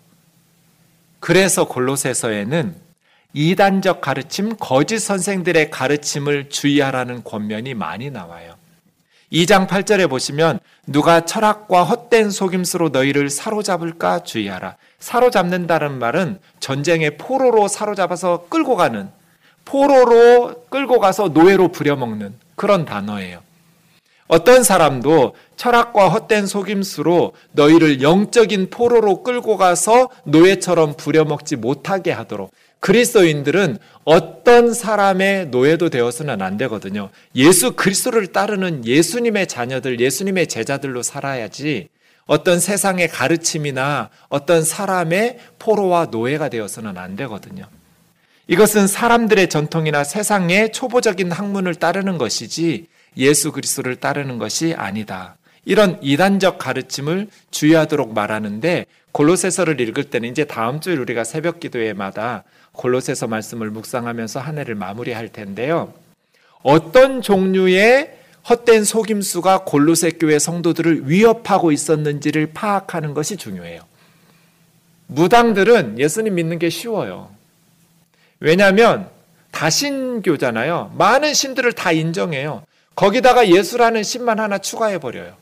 그래서 골로새서에는 이단적 가르침, 거짓 선생들의 가르침을 주의하라는 권면이 많이 나와요. 2장 8절에 보시면 누가 철학과 헛된 속임수로 너희를 사로잡을까 주의하라. 사로잡는다는 말은 전쟁의 포로로 사로잡아서 끌고 가는 포로로 끌고 가서 노예로 부려먹는 그런 단어예요. 어떤 사람도 철학과 헛된 속임수로 너희를 영적인 포로로 끌고 가서 노예처럼 부려먹지 못하게 하도록 그리스도인들은 어떤 사람의 노예도 되어서는 안 되거든요. 예수 그리스도를 따르는 예수님의 자녀들, 예수님의 제자들로 살아야지 어떤 세상의 가르침이나 어떤 사람의 포로와 노예가 되어서는 안 되거든요. 이것은 사람들의 전통이나 세상의 초보적인 학문을 따르는 것이지 예수 그리스도를 따르는 것이 아니다. 이런 이단적 가르침을 주의하도록 말하는데 골로새서를 읽을 때는 이제 다음 주에 우리가 새벽 기도회마다 골로새서 말씀을 묵상하면서 한 해를 마무리할 텐데요. 어떤 종류의 헛된 속임수가 골로새 교회 성도들을 위협하고 있었는지를 파악하는 것이 중요해요. 무당들은 예수님 믿는 게 쉬워요. 왜냐하면 다신교잖아요. 많은 신들을 다 인정해요. 거기다가 예수라는 신만 하나 추가해 버려요.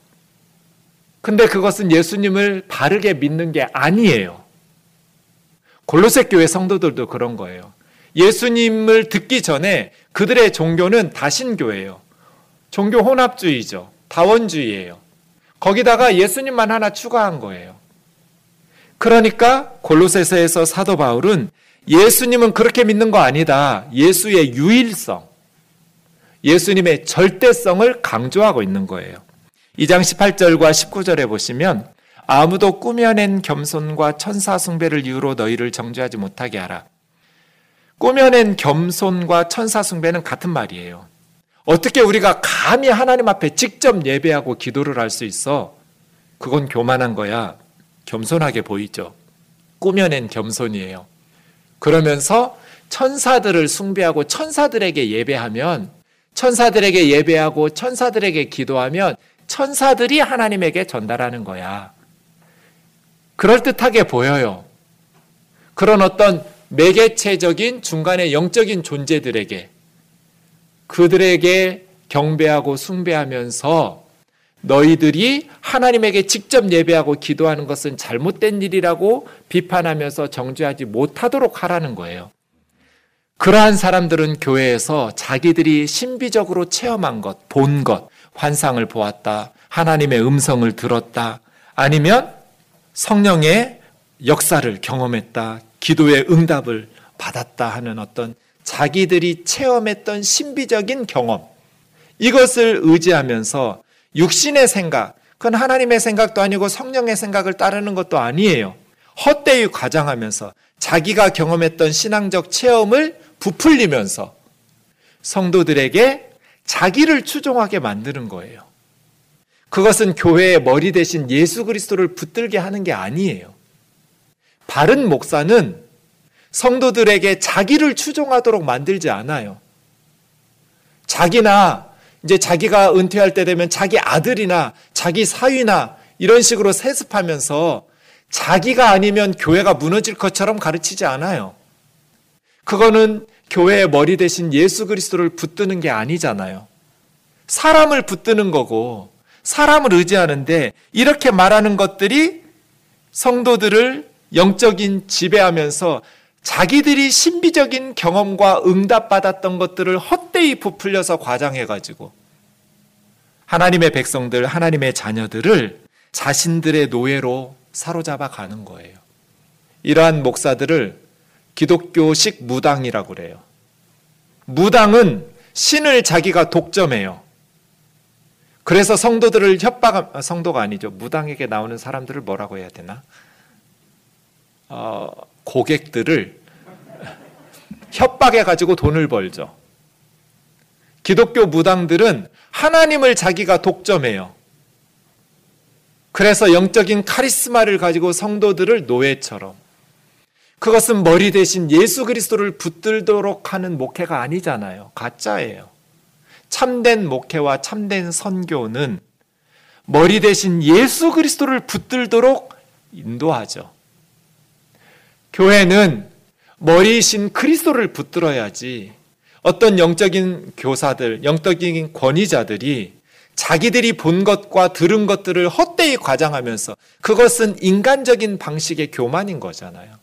근데 그것은 예수님을 바르게 믿는 게 아니에요. 골로새 교회 성도들도 그런 거예요. 예수님을 듣기 전에 그들의 종교는 다신교예요. 종교 혼합주의죠. 다원주의예요. 거기다가 예수님만 하나 추가한 거예요. 그러니까 골로새서에서 사도 바울은 예수님은 그렇게 믿는 거 아니다. 예수의 유일성, 예수님의 절대성을 강조하고 있는 거예요. 2장 18절과 19절에 보시면 아무도 꾸며낸 겸손과 천사 숭배를 이유로 너희를 정죄하지 못하게 하라. 꾸며낸 겸손과 천사 숭배는 같은 말이에요. 어떻게 우리가 감히 하나님 앞에 직접 예배하고 기도를 할 수 있어? 그건 교만한 거야. 겸손하게 보이죠. 꾸며낸 겸손이에요. 그러면서 천사들을 숭배하고 천사들에게 예배하면 천사들에게 예배하고 천사들에게 기도하면 천사들이 하나님에게 전달하는 거야. 그럴듯하게 보여요. 그런 어떤 매개체적인 중간의 영적인 존재들에게 그들에게 경배하고 숭배하면서 너희들이 하나님에게 직접 예배하고 기도하는 것은 잘못된 일이라고 비판하면서 정죄하지 못하도록 하라는 거예요. 그러한 사람들은 교회에서 자기들이 신비적으로 체험한 것, 본 것, 환상을 보았다, 하나님의 음성을 들었다, 아니면 성령의 역사를 경험했다, 기도의 응답을 받았다 하는 어떤 자기들이 체험했던 신비적인 경험, 이것을 의지하면서 육신의 생각, 그건 하나님의 생각도 아니고 성령의 생각을 따르는 것도 아니에요. 헛되이 과장하면서 자기가 경험했던 신앙적 체험을 부풀리면서 성도들에게 자기를 추종하게 만드는 거예요. 그것은 교회의 머리 대신 예수 그리스도를 붙들게 하는 게 아니에요. 바른 목사는 성도들에게 자기를 추종하도록 만들지 않아요. 자기나 이제 자기가 은퇴할 때 되면 자기 아들이나 자기 사위나 이런 식으로 세습하면서 자기가 아니면 교회가 무너질 것처럼 가르치지 않아요. 그거는 교회의 머리 대신 예수 그리스도를 붙드는 게 아니잖아요. 사람을 붙드는 거고 사람을 의지하는데 이렇게 말하는 것들이 성도들을 영적인 지배하면서 자기들이 신비적인 경험과 응답받았던 것들을 헛되이 부풀려서 과장해가지고 하나님의 백성들, 하나님의 자녀들을 자신들의 노예로 사로잡아 가는 거예요. 이러한 목사들을 기독교식 무당이라고 그래요. 무당은 신을 자기가 독점해요. 그래서 성도들을 협박, 아, 성도가 아니죠. 무당에게 나오는 사람들을 뭐라고 해야 되나? 어, 고객들을 협박해 가지고 돈을 벌죠. 기독교 무당들은 하나님을 자기가 독점해요. 그래서 영적인 카리스마를 가지고 성도들을 노예처럼 그것은 머리 대신 예수 그리스도를 붙들도록 하는 목회가 아니잖아요. 가짜예요. 참된 목회와 참된 선교는 머리 대신 예수 그리스도를 붙들도록 인도하죠. 교회는 머리이신 그리스도를 붙들어야지 어떤 영적인 교사들, 영적인 권위자들이 자기들이 본 것과 들은 것들을 헛되이 과장하면서 그것은 인간적인 방식의 교만인 거잖아요.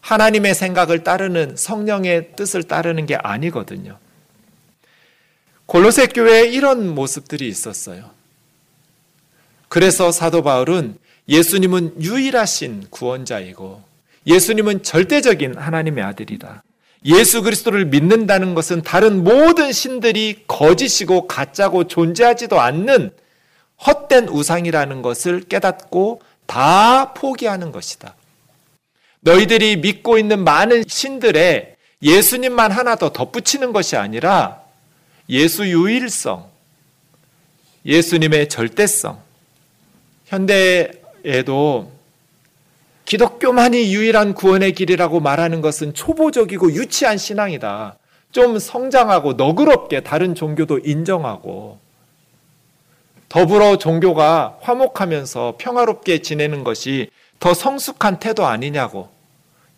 하나님의 생각을 따르는 성령의 뜻을 따르는 게 아니거든요. 골로새 교회에 이런 모습들이 있었어요. 그래서 사도 바울은 예수님은 유일하신 구원자이고 예수님은 절대적인 하나님의 아들이다. 예수 그리스도를 믿는다는 것은 다른 모든 신들이 거짓이고 가짜고 존재하지도 않는 헛된 우상이라는 것을 깨닫고 다 포기하는 것이다. 너희들이 믿고 있는 많은 신들의 예수님만 하나 더 덧붙이는 것이 아니라 예수 유일성, 예수님의 절대성. 현대에도 기독교만이 유일한 구원의 길이라고 말하는 것은 초보적이고 유치한 신앙이다. 좀 성장하고 너그럽게 다른 종교도 인정하고 더불어 종교가 화목하면서 평화롭게 지내는 것이 더 성숙한 태도 아니냐고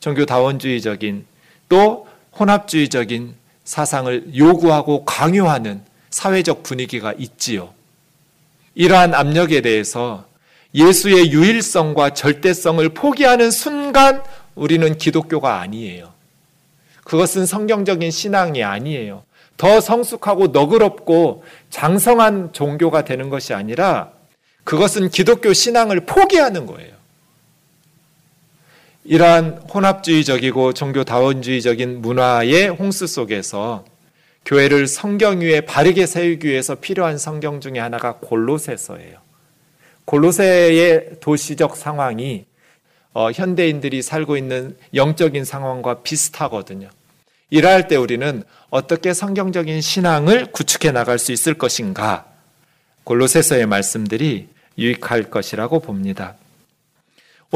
종교다원주의적인 또 혼합주의적인 사상을 요구하고 강요하는 사회적 분위기가 있지요. 이러한 압력에 대해서 예수의 유일성과 절대성을 포기하는 순간 우리는 기독교가 아니에요. 그것은 성경적인 신앙이 아니에요. 더 성숙하고 너그럽고 장성한 종교가 되는 것이 아니라 그것은 기독교 신앙을 포기하는 거예요. 이러한 혼합주의적이고 종교다원주의적인 문화의 홍수 속에서 교회를 성경 위에 바르게 세우기 위해서 필요한 성경 중에 하나가 골로새서예요. 골로새의 도시적 상황이 어, 현대인들이 살고 있는 영적인 상황과 비슷하거든요. 이러할 때 우리는 어떻게 성경적인 신앙을 구축해 나갈 수 있을 것인가? 골로새서의 말씀들이 유익할 것이라고 봅니다.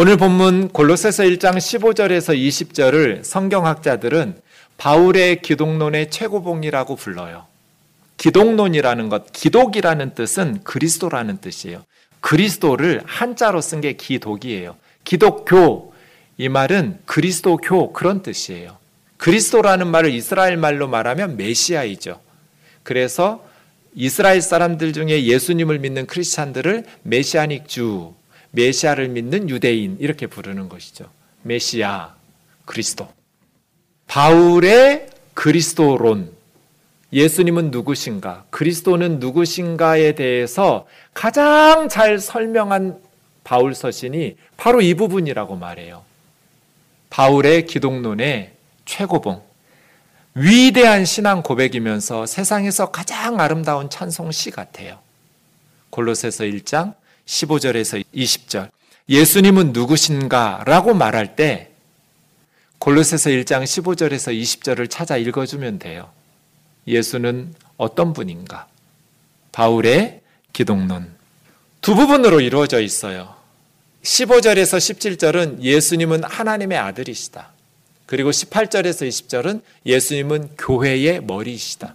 오늘 본문 골로새서 1장 15절에서 20절을 성경학자들은 바울의 기독론의 최고봉이라고 불러요. 기독론이라는 것, 기독이라는 뜻은 그리스도라는 뜻이에요. 그리스도를 한자로 쓴 게 기독이에요. 기독교 이 말은 그리스도교 그런 뜻이에요. 그리스도라는 말을 이스라엘 말로 말하면 메시아이죠. 그래서 이스라엘 사람들 중에 예수님을 믿는 크리스찬들을 메시아닉 주, 메시아를 믿는 유대인 이렇게 부르는 것이죠. 메시아, 그리스도. 바울의 그리스도론, 예수님은 누구신가, 그리스도는 누구신가에 대해서 가장 잘 설명한 바울 서신이 바로 이 부분이라고 말해요. 바울의 기독론의 최고봉, 위대한 신앙 고백이면서 세상에서 가장 아름다운 찬송시 같아요. 골로새서 1장 15절에서 20절. 예수님은 누구신가? 라고 말할 때 골로새서 1장 15절에서 20절을 찾아 읽어주면 돼요. 예수는 어떤 분인가? 바울의 기독론. 두 부분으로 이루어져 있어요. 15절에서 17절은 예수님은 하나님의 아들이시다. 그리고 18절에서 20절은 예수님은 교회의 머리이시다.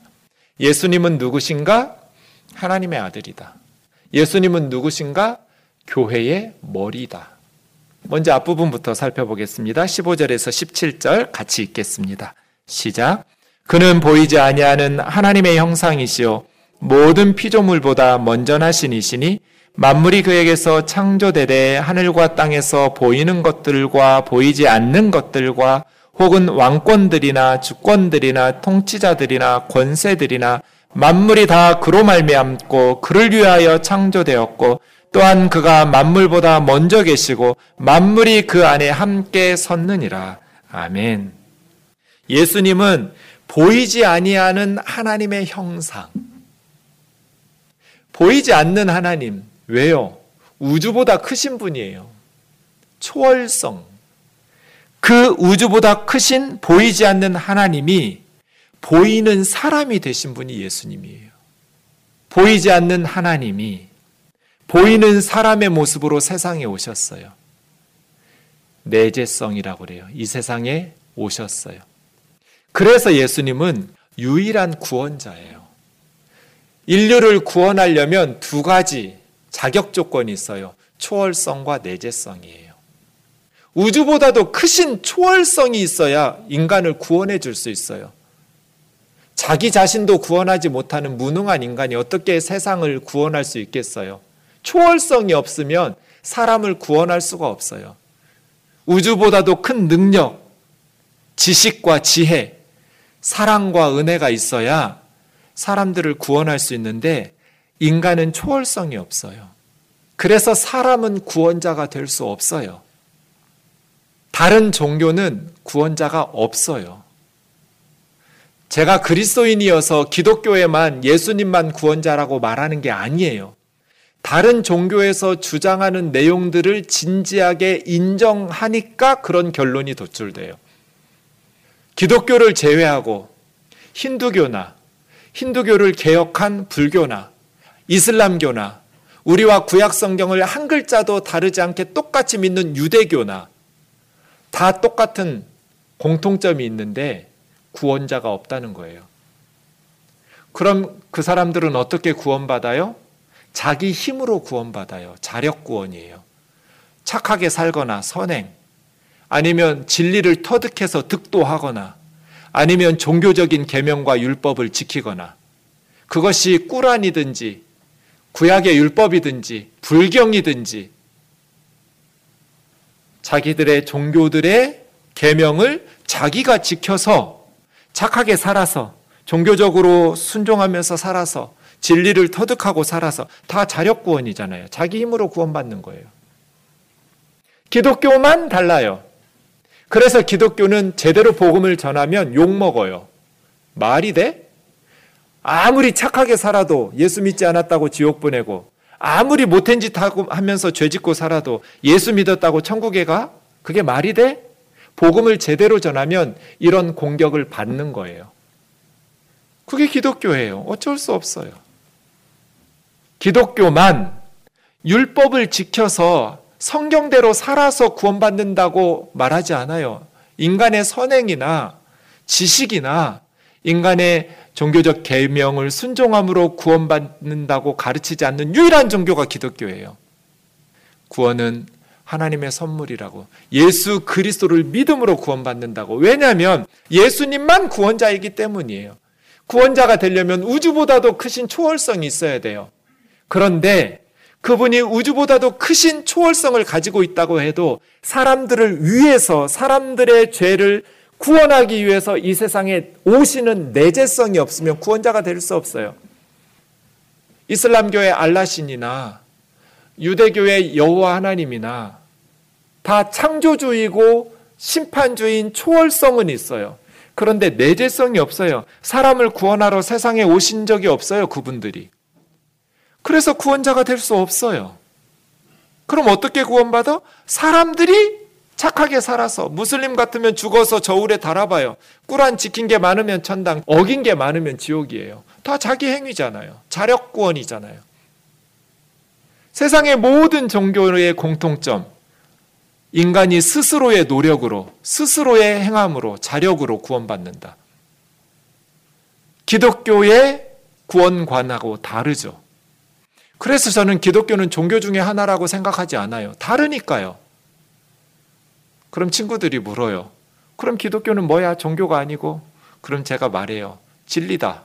예수님은 누구신가? 하나님의 아들이다. 예수님은 누구신가? 교회의 머리다. 먼저 앞부분부터 살펴보겠습니다. 15절에서 17절 같이 읽겠습니다. 시작. 그는 보이지 아니하는 하나님의 형상이시요 모든 피조물보다 먼저 나신 이시니 만물이 그에게서 창조되되 하늘과 땅에서 보이는 것들과 보이지 않는 것들과 혹은 왕권들이나 주권들이나 통치자들이나 권세들이나 만물이 다 그로 말미암고 그를 위하여 창조되었고 또한 그가 만물보다 먼저 계시고 만물이 그 안에 함께 섰느니라. 아멘. 예수님은 보이지 아니하는 하나님의 형상. 보이지 않는 하나님. 왜요? 우주보다 크신 분이에요. 초월성. 그 우주보다 크신 보이지 않는 하나님이 보이는 사람이 되신 분이 예수님이에요. 보이지 않는 하나님이 보이는 사람의 모습으로 세상에 오셨어요. 내재성이라고 그래요. 이 세상에 오셨어요. 그래서 예수님은 유일한 구원자예요. 인류를 구원하려면 두 가지 자격 조건이 있어요. 초월성과 내재성이에요. 우주보다도 크신 초월성이 있어야 인간을 구원해 줄 수 있어요. 자기 자신도 구원하지 못하는 무능한 인간이 어떻게 세상을 구원할 수 있겠어요? 초월성이 없으면 사람을 구원할 수가 없어요. 우주보다도 큰 능력, 지식과 지혜, 사랑과 은혜가 있어야 사람들을 구원할 수 있는데 인간은 초월성이 없어요. 그래서 사람은 구원자가 될 수 없어요. 다른 종교는 구원자가 없어요. 제가 그리스도인이어서 기독교에만 예수님만 구원자라고 말하는 게 아니에요. 다른 종교에서 주장하는 내용들을 진지하게 인정하니까 그런 결론이 도출돼요. 기독교를 제외하고 힌두교나 힌두교를 개혁한 불교나 이슬람교나 우리와 구약 성경을 한 글자도 다르지 않게 똑같이 믿는 유대교나 다 똑같은 공통점이 있는데 구원자가 없다는 거예요. 그럼 그 사람들은 어떻게 구원받아요? 자기 힘으로 구원받아요. 자력 구원이에요. 착하게 살거나 선행, 아니면 진리를 터득해서 득도하거나, 아니면 종교적인 계명과 율법을 지키거나, 그것이 꾸란이든지 구약의 율법이든지 불경이든지 자기들의 종교들의 계명을 자기가 지켜서 착하게 살아서 종교적으로 순종하면서 살아서 진리를 터득하고 살아서 다 자력 구원이잖아요. 자기 힘으로 구원받는 거예요. 기독교만 달라요. 그래서 기독교는 제대로 복음을 전하면 욕 먹어요. 말이 돼? 아무리 착하게 살아도 예수 믿지 않았다고 지옥 보내고 아무리 못한 짓 하고 하면서 죄 짓고 살아도 예수 믿었다고 천국에 가? 그게 말이 돼? 복음을 제대로 전하면 이런 공격을 받는 거예요. 그게 기독교예요. 어쩔 수 없어요. 기독교만 율법을 지켜서 성경대로 살아서 구원받는다고 말하지 않아요. 인간의 선행이나 지식이나 인간의 종교적 계명을 순종함으로 구원받는다고 가르치지 않는 유일한 종교가 기독교예요. 구원은 하나님의 선물이라고. 예수 그리스도를 믿음으로 구원받는다고. 왜냐하면 예수님만 구원자이기 때문이에요. 구원자가 되려면 우주보다도 크신 초월성이 있어야 돼요. 그런데 그분이 우주보다도 크신 초월성을 가지고 있다고 해도 사람들을 위해서 사람들의 죄를 구원하기 위해서 이 세상에 오시는 내재성이 없으면 구원자가 될 수 없어요. 이슬람교의 알라신이나 유대교의 여호와 하나님이나 다 창조주의고 심판주의인 초월성은 있어요. 그런데 내재성이 없어요. 사람을 구원하러 세상에 오신 적이 없어요, 그분들이. 그래서 구원자가 될 수 없어요. 그럼 어떻게 구원받아? 사람들이 착하게 살아서 무슬림 같으면 죽어서 저울에 달아봐요. 꾸란 지킨 게 많으면 천당, 어긴 게 많으면 지옥이에요. 다 자기 행위잖아요. 자력 구원이잖아요. 세상의 모든 종교의 공통점, 인간이 스스로의 노력으로, 스스로의 행함으로, 자력으로 구원받는다. 기독교의 구원관하고 다르죠. 그래서 저는 기독교는 종교 중에 하나라고 생각하지 않아요. 다르니까요. 그럼 친구들이 물어요. 그럼 기독교는 뭐야? 종교가 아니고? 그럼 제가 말해요. 진리다.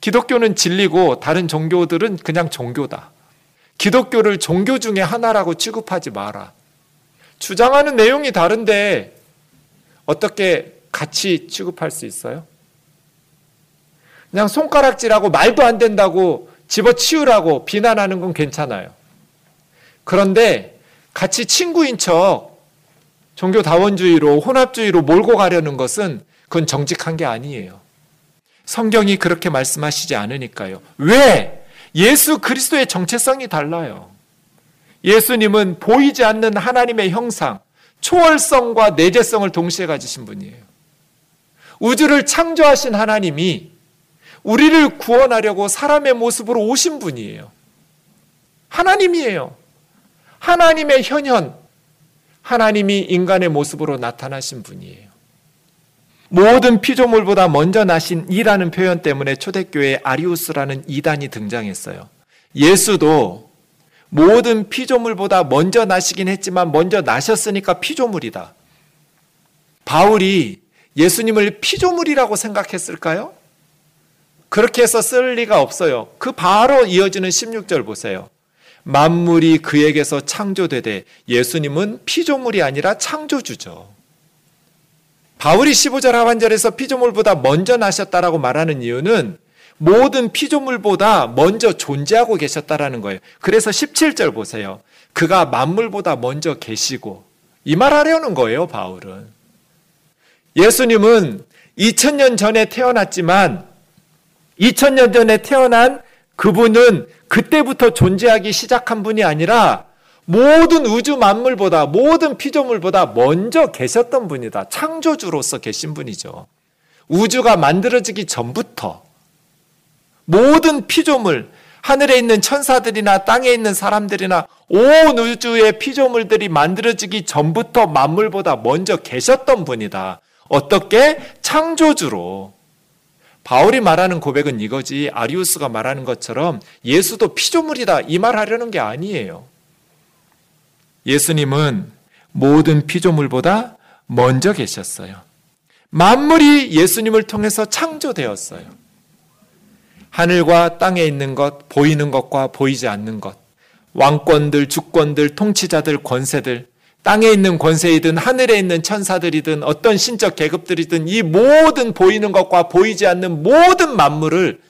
기독교는 진리고 다른 종교들은 그냥 종교다. 기독교를 종교 중에 하나라고 취급하지 마라. 주장하는 내용이 다른데 어떻게 같이 취급할 수 있어요? 그냥 손가락질하고 말도 안 된다고 집어치우라고 비난하는 건 괜찮아요. 그런데 같이 친구인 척 종교다원주의로 혼합주의로 몰고 가려는 것은 그건 정직한 게 아니에요. 성경이 그렇게 말씀하시지 않으니까요. 왜? 예수 그리스도의 정체성이 달라요. 예수님은 보이지 않는 하나님의 형상, 초월성과 내재성을 동시에 가지신 분이에요. 우주를 창조하신 하나님이 우리를 구원하려고 사람의 모습으로 오신 분이에요. 하나님이에요. 하나님의 현현, 하나님이 인간의 모습으로 나타나신 분이에요. 모든 피조물보다 먼저 나신 이라는 표현 때문에 초대교회에 아리우스라는 이단이 등장했어요. 예수도 모든 피조물보다 먼저 나시긴 했지만 먼저 나셨으니까 피조물이다. 바울이 예수님을 피조물이라고 생각했을까요? 그렇게 해서 쓸 리가 없어요. 그 바로 이어지는 16절 보세요. 만물이 그에게서 창조되되 예수님은 피조물이 아니라 창조주죠. 바울이 15절 하반절에서 피조물보다 먼저 나셨다라고 말하는 이유는 모든 피조물보다 먼저 존재하고 계셨다라는 거예요. 그래서 17절 보세요. 그가 만물보다 먼저 계시고 이 말 하려는 거예요, 바울은. 예수님은 2000년 전에 태어났지만 2000년 전에 태어난 그분은 그때부터 존재하기 시작한 분이 아니라 모든 우주 만물보다 모든 피조물보다 먼저 계셨던 분이다. 창조주로서 계신 분이죠. 우주가 만들어지기 전부터 모든 피조물, 하늘에 있는 천사들이나 땅에 있는 사람들이나 온 우주의 피조물들이 만들어지기 전부터 만물보다 먼저 계셨던 분이다. 어떻게? 창조주로. 바울이 말하는 고백은 이거지. 아리우스가 말하는 것처럼 예수도 피조물이다. 이 말 하려는 게 아니에요. 예수님은 모든 피조물보다 먼저 계셨어요. 만물이 예수님을 통해서 창조되었어요. 하늘과 땅에 있는 것, 보이는 것과 보이지 않는 것, 왕권들, 주권들, 통치자들, 권세들, 땅에 있는 권세이든 하늘에 있는 천사들이든 어떤 신적 계급들이든 이 모든 보이는 것과 보이지 않는 모든 만물을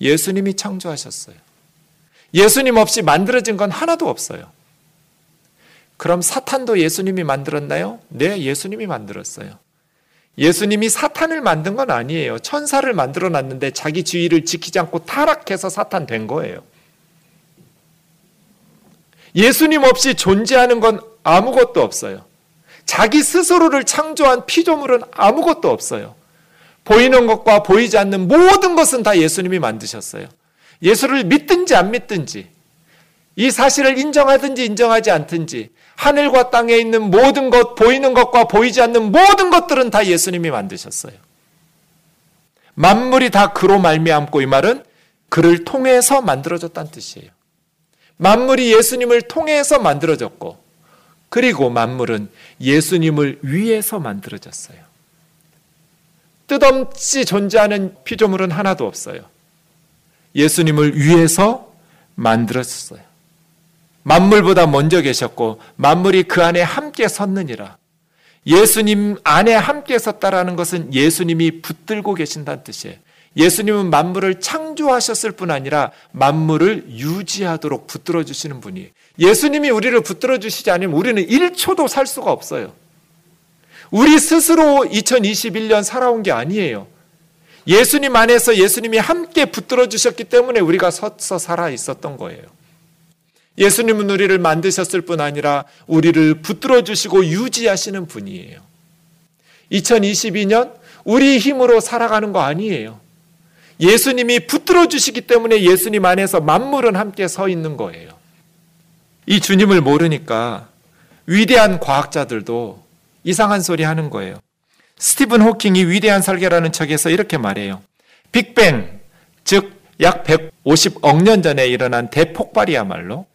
예수님이 창조하셨어요. 예수님 없이 만들어진 건 하나도 없어요. 그럼 사탄도 예수님이 만들었나요? 네, 예수님이 만들었어요. 예수님이 사탄을 만든 건 아니에요. 천사를 만들어 놨는데 자기 지위를 지키지 않고 타락해서 사탄 된 거예요. 예수님 없이 존재하는 건 아무것도 없어요. 자기 스스로를 창조한 피조물은 아무것도 없어요. 보이는 것과 보이지 않는 모든 것은 다 예수님이 만드셨어요. 예수를 믿든지 안 믿든지, 이 사실을 인정하든지 인정하지 않든지, 하늘과 땅에 있는 모든 것, 보이는 것과 보이지 않는 모든 것들은 다 예수님이 만드셨어요. 만물이 다 그로 말미암고 이 말은 그를 통해서 만들어졌다는 뜻이에요. 만물이 예수님을 통해서 만들어졌고 그리고 만물은 예수님을 위해서 만들어졌어요. 뜻없이 존재하는 피조물은 하나도 없어요. 예수님을 위해서 만들었어요. 만물보다 먼저 계셨고 만물이 그 안에 함께 섰느니라. 예수님 안에 함께 섰다라는 것은 예수님이 붙들고 계신다는 뜻이에요. 예수님은 만물을 창조하셨을 뿐 아니라 만물을 유지하도록 붙들어 주시는 분이에요. 예수님이 우리를 붙들어 주시지 않으면 우리는 1초도 살 수가 없어요. 우리 스스로 2021년 살아온 게 아니에요. 예수님 안에서 예수님이 함께 붙들어 주셨기 때문에 우리가 서서 살아 있었던 거예요. 예수님은 우리를 만드셨을 뿐 아니라 우리를 붙들어 주시고 유지하시는 분이에요. 2022년 우리 힘으로 살아가는 거 아니에요. 예수님이 붙들어 주시기 때문에 예수님 안에서 만물은 함께 서 있는 거예요. 이 주님을 모르니까 위대한 과학자들도 이상한 소리 하는 거예요. 스티븐 호킹이 위대한 설계라는 책에서 이렇게 말해요. 빅뱅, 즉 약 150억 년 전에 일어난 대폭발이야말로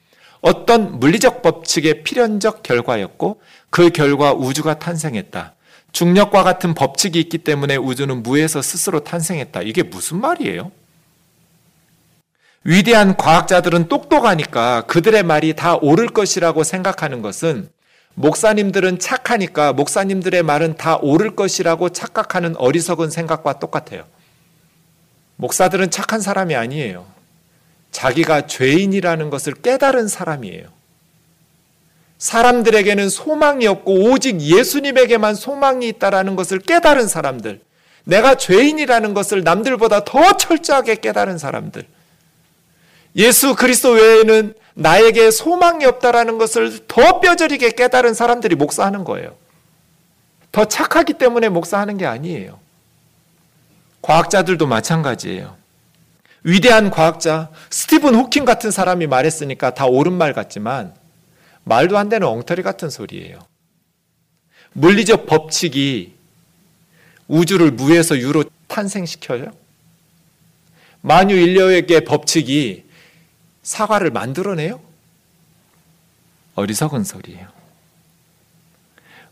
어떤 물리적 법칙의 필연적 결과였고 그 결과 우주가 탄생했다. 중력과 같은 법칙이 있기 때문에 우주는 무에서 스스로 탄생했다. 이게 무슨 말이에요? 위대한 과학자들은 똑똑하니까 그들의 말이 다 옳을 것이라고 생각하는 것은 목사님들은 착하니까 목사님들의 말은 다 옳을 것이라고 착각하는 어리석은 생각과 똑같아요. 목사들은 착한 사람이 아니에요. 자기가 죄인이라는 것을 깨달은 사람이에요. 사람들에게는 소망이 없고 오직 예수님에게만 소망이 있다라는 것을 깨달은 사람들. 내가 죄인이라는 것을 남들보다 더 철저하게 깨달은 사람들. 예수 그리스도 외에는 나에게 소망이 없다라는 것을 더 뼈저리게 깨달은 사람들이 목사하는 거예요. 더 착하기 때문에 목사하는 게 아니에요. 과학자들도 마찬가지예요. 위대한 과학자 스티븐 호킹 같은 사람이 말했으니까 다 옳은 말 같지만 말도 안 되는 엉터리 같은 소리예요. 물리적 법칙이 우주를 무에서 유로 탄생시켜요? 만유 인류에게 법칙이 사과를 만들어내요? 어리석은 소리예요.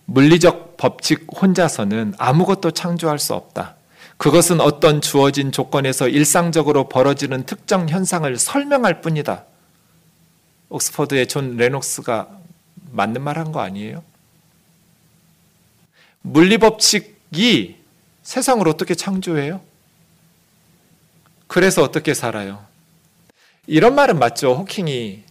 물리적 법칙 혼자서는 아무것도 창조할 수 없다. 그것은 어떤 주어진 조건에서 일상적으로 벌어지는 특정 현상을 설명할 뿐이다. 옥스퍼드의 존 레녹스가 맞는 말 한 거 아니에요? 물리법칙이 세상을 어떻게 창조해요? 그래서 어떻게 살아요? 이런 말은 맞죠. 호킹이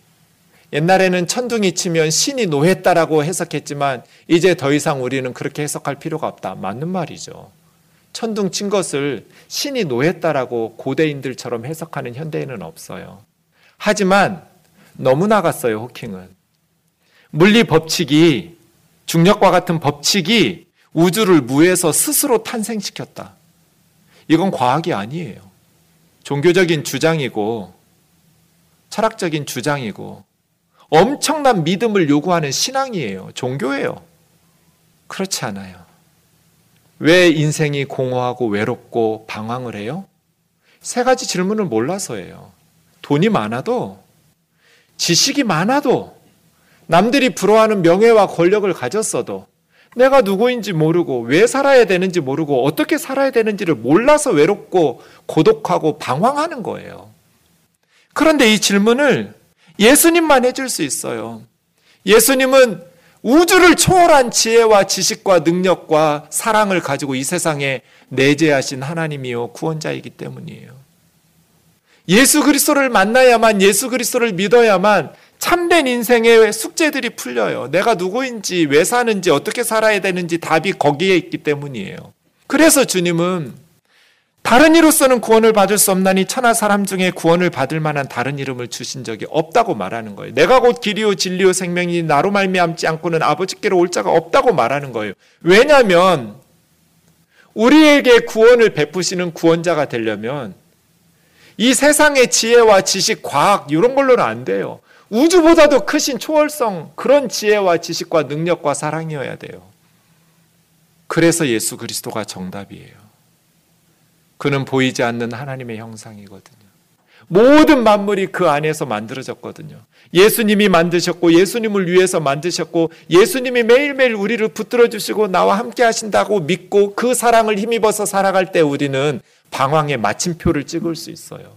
옛날에는 천둥이 치면 신이 노했다라고 해석했지만 이제 더 이상 우리는 그렇게 해석할 필요가 없다. 맞는 말이죠. 천둥 친 것을 신이 노했다라고 고대인들처럼 해석하는 현대인은 없어요. 하지만 너무 나갔어요, 호킹은. 물리 법칙이 중력과 같은 법칙이 우주를 무에서 스스로 탄생시켰다. 이건 과학이 아니에요. 종교적인 주장이고 철학적인 주장이고 엄청난 믿음을 요구하는 신앙이에요. 종교예요. 그렇지 않아요. 왜 인생이 공허하고 외롭고 방황을 해요? 세 가지 질문을 몰라서예요. 돈이 많아도, 지식이 많아도, 남들이 부러워하는 명예와 권력을 가졌어도, 내가 누구인지 모르고, 왜 살아야 되는지 모르고, 어떻게 살아야 되는지를 몰라서 외롭고, 고독하고, 방황하는 거예요. 그런데 이 질문을 예수님만 해줄 수 있어요. 예수님은 우주를 초월한 지혜와 지식과 능력과 사랑을 가지고 이 세상에 내재하신 하나님이요 구원자이기 때문이에요. 예수 그리스도를 만나야만 예수 그리스도를 믿어야만 참된 인생의 숙제들이 풀려요. 내가 누구인지 왜 사는지 어떻게 살아야 되는지 답이 거기에 있기 때문이에요. 그래서 주님은 다른 이로서는 구원을 받을 수 없나니 천하 사람 중에 구원을 받을 만한 다른 이름을 주신 적이 없다고 말하는 거예요. 내가 곧 길이요 진리요 생명이 나로 말미암지 않고는 아버지께로 올 자가 없다고 말하는 거예요. 왜냐하면 우리에게 구원을 베푸시는 구원자가 되려면 이 세상의 지혜와 지식, 과학 이런 걸로는 안 돼요. 우주보다도 크신 초월성 그런 지혜와 지식과 능력과 사랑이어야 돼요. 그래서 예수 그리스도가 정답이에요. 그는 보이지 않는 하나님의 형상이거든요. 모든 만물이 그 안에서 만들어졌거든요. 예수님이 만드셨고 예수님을 위해서 만드셨고 예수님이 매일매일 우리를 붙들어 주시고 나와 함께 하신다고 믿고 그 사랑을 힘입어서 살아갈 때 우리는 방황의 마침표를 찍을 수 있어요.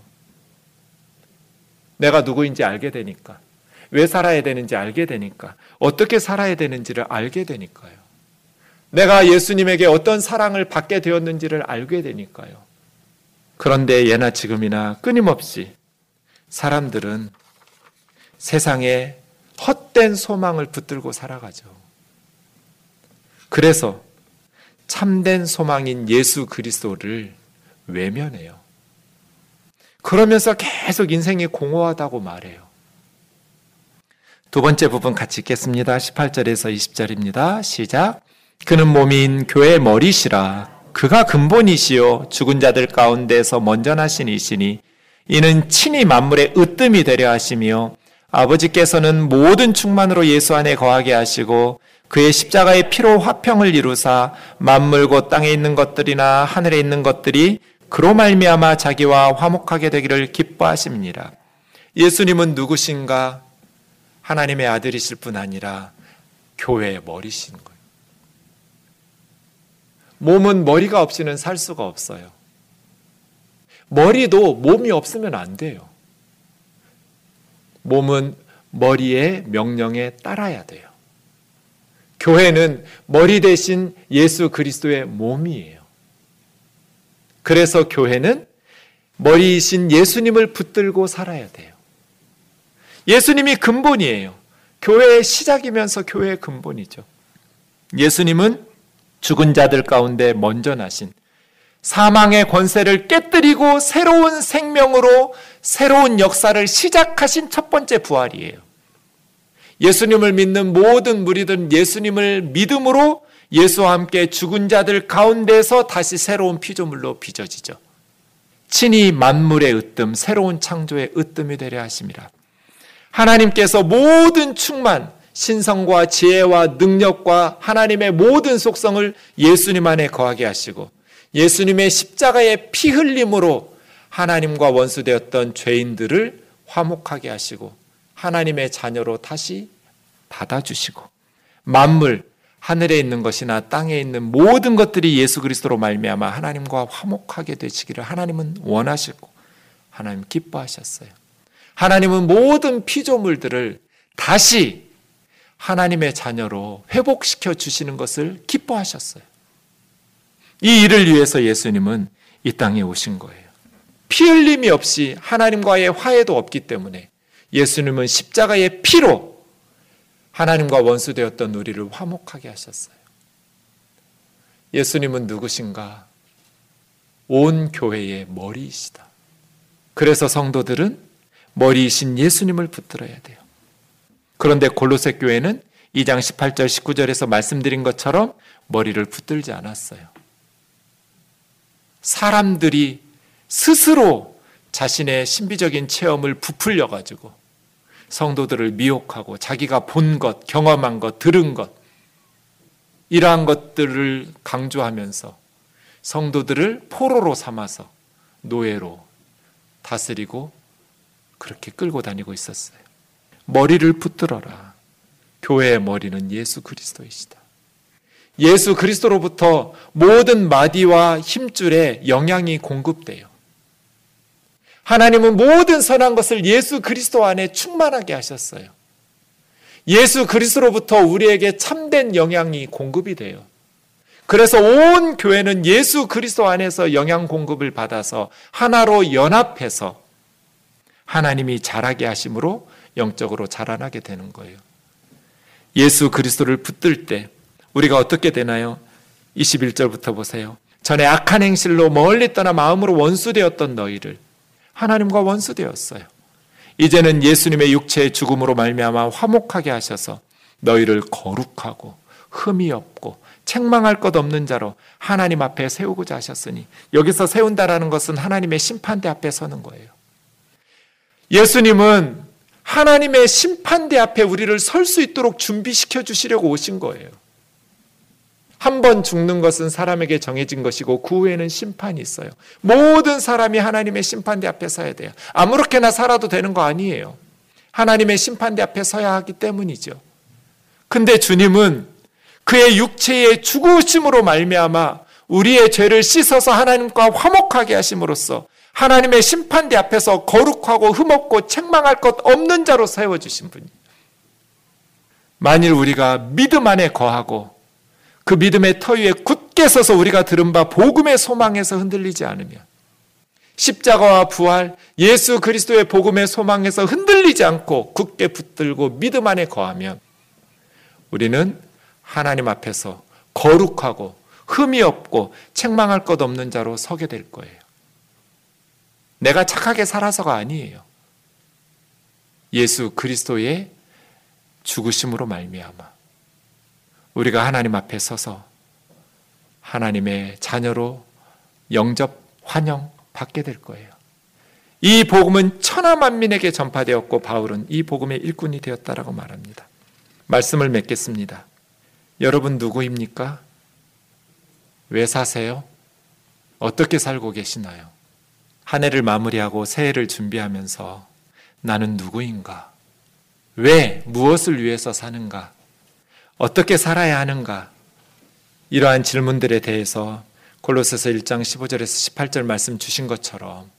내가 누구인지 알게 되니까 왜 살아야 되는지 알게 되니까 어떻게 살아야 되는지를 알게 되니까요. 내가 예수님에게 어떤 사랑을 받게 되었는지를 알게 되니까요. 그런데 예나 지금이나 끊임없이 사람들은 세상에 헛된 소망을 붙들고 살아가죠. 그래서 참된 소망인 예수 그리스도를 외면해요. 그러면서 계속 인생이 공허하다고 말해요. 두 번째 부분 같이 읽겠습니다. 18절에서 20절입니다. 시작. 그는 몸인 교회 머리시라. 그가 근본이시요 죽은 자들 가운데서 먼저 나신 이시니 이는 친히 만물의 으뜸이 되려 하시며 아버지께서는 모든 충만으로 예수 안에 거하게 하시고 그의 십자가의 피로 화평을 이루사 만물 곧 땅에 있는 것들이나 하늘에 있는 것들이 그로 말미암아 자기와 화목하게 되기를 기뻐하십니다. 예수님은 누구신가? 하나님의 아들이실 뿐 아니라 교회의 머리신 거예요. 몸은 머리가 없이는 살 수가 없어요. 머리도 몸이 없으면 안 돼요. 몸은 머리의 명령에 따라야 돼요. 교회는 머리 대신 예수 그리스도의 몸이에요. 그래서 교회는 머리이신 예수님을 붙들고 살아야 돼요. 예수님이 근본이에요. 교회의 시작이면서 교회의 근본이죠. 예수님은 죽은 자들 가운데 먼저 나신 사망의 권세를 깨뜨리고 새로운 생명으로 새로운 역사를 시작하신 첫 번째 부활이에요. 예수님을 믿는 모든 무리들은 예수님을 믿음으로 예수와 함께 죽은 자들 가운데서 다시 새로운 피조물로 빚어지죠. 친히 만물의 으뜸, 새로운 창조의 으뜸이 되려 하십니다. 하나님께서 모든 충만, 신성과 지혜와 능력과 하나님의 모든 속성을 예수님 안에 거하게 하시고 예수님의 십자가의 피 흘림으로 하나님과 원수되었던 죄인들을 화목하게 하시고 하나님의 자녀로 다시 받아주시고 만물 하늘에 있는 것이나 땅에 있는 모든 것들이 예수 그리스도로 말미암아 하나님과 화목하게 되시기를 하나님은 원하시고 하나님 기뻐하셨어요. 하나님은 모든 피조물들을 다시 하나님의 자녀로 회복시켜 주시는 것을 기뻐하셨어요. 이 일을 위해서 예수님은 이 땅에 오신 거예요. 피 흘림이 없이 하나님과의 화해도 없기 때문에 예수님은 십자가의 피로 하나님과 원수되었던 우리를 화목하게 하셨어요. 예수님은 누구신가? 온 교회의 머리이시다. 그래서 성도들은 머리이신 예수님을 붙들어야 돼요. 그런데 골로새 교회는 2장 18절 19절에서 말씀드린 것처럼 머리를 붙들지 않았어요. 사람들이 스스로 자신의 신비적인 체험을 부풀려 가지고 성도들을 미혹하고 자기가 본 것, 경험한 것, 들은 것 이러한 것들을 강조하면서 성도들을 포로로 삼아서 노예로 다스리고 그렇게 끌고 다니고 있었어요. 머리를 붙들어라. 교회의 머리는 예수 그리스도이시다. 예수 그리스도로부터 모든 마디와 힘줄에 영향이 공급돼요. 하나님은 모든 선한 것을 예수 그리스도 안에 충만하게 하셨어요. 예수 그리스도로부터 우리에게 참된 영향이 공급이 돼요. 그래서 온 교회는 예수 그리스도 안에서 영향 공급을 받아서 하나로 연합해서 하나님이 자라게 하심으로 영적으로 자라나게 되는 거예요. 예수 그리스도를 붙들 때 우리가 어떻게 되나요? 21절부터 보세요. 전에 악한 행실로 멀리 떠나 마음으로 원수되었던 너희를 하나님과 원수되었어요. 이제는 예수님의 육체의 죽음으로 말미암아 화목하게 하셔서 너희를 거룩하고 흠이 없고 책망할 것 없는 자로 하나님 앞에 세우고자 하셨으니 여기서 세운다라는 것은 하나님의 심판대 앞에 서는 거예요. 예수님은 하나님의 심판대 앞에 우리를 설 수 있도록 준비시켜 주시려고 오신 거예요. 한 번 죽는 것은 사람에게 정해진 것이고 그 후에는 심판이 있어요. 모든 사람이 하나님의 심판대 앞에 서야 돼요. 아무렇게나 살아도 되는 거 아니에요. 하나님의 심판대 앞에 서야 하기 때문이죠. 근데 주님은 그의 육체의 죽으심으로 말미암아 우리의 죄를 씻어서 하나님과 화목하게 하심으로써 하나님의 심판대 앞에서 거룩하고 흠없고 책망할 것 없는 자로 세워 주신 분이 만일 우리가 믿음 안에 거하고 그 믿음의 터 위에 굳게 서서 우리가 들은 바 복음의 소망에서 흔들리지 않으면 십자가와 부활 예수 그리스도의 복음의 소망에서 흔들리지 않고 굳게 붙들고 믿음 안에 거하면 우리는 하나님 앞에서 거룩하고 흠이 없고 책망할 것 없는 자로 서게 될 거예요. 내가 착하게 살아서가 아니에요. 예수 그리스도의 죽으심으로 말미암아 우리가 하나님 앞에 서서 하나님의 자녀로 영접 환영 받게 될 거예요. 이 복음은 천하 만민에게 전파되었고 바울은 이 복음의 일꾼이 되었다라고 말합니다. 말씀을 맺겠습니다. 여러분 누구입니까? 왜 사세요? 어떻게 살고 계시나요? 한 해를 마무리하고 새해를 준비하면서 나는 누구인가? 왜, 무엇을 위해서 사는가? 어떻게 살아야 하는가? 이러한 질문들에 대해서 콜로새서 1장 15절에서 18절 말씀 주신 것처럼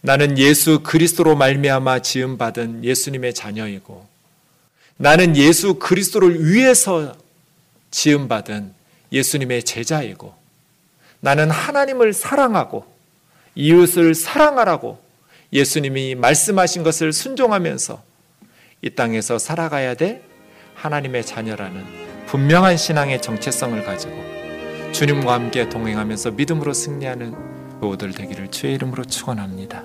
나는 예수 그리스도로 말미암아 지음 받은 예수님의 자녀이고 나는 예수 그리스도를 위해서 지음 받은 예수님의 제자이고 나는 하나님을 사랑하고 이웃을 사랑하라고 예수님이 말씀하신 것을 순종하면서 이 땅에서 살아가야 될 하나님의 자녀라는 분명한 신앙의 정체성을 가지고 주님과 함께 동행하면서 믿음으로 승리하는 모두들 되기를 주의 이름으로 축원합니다.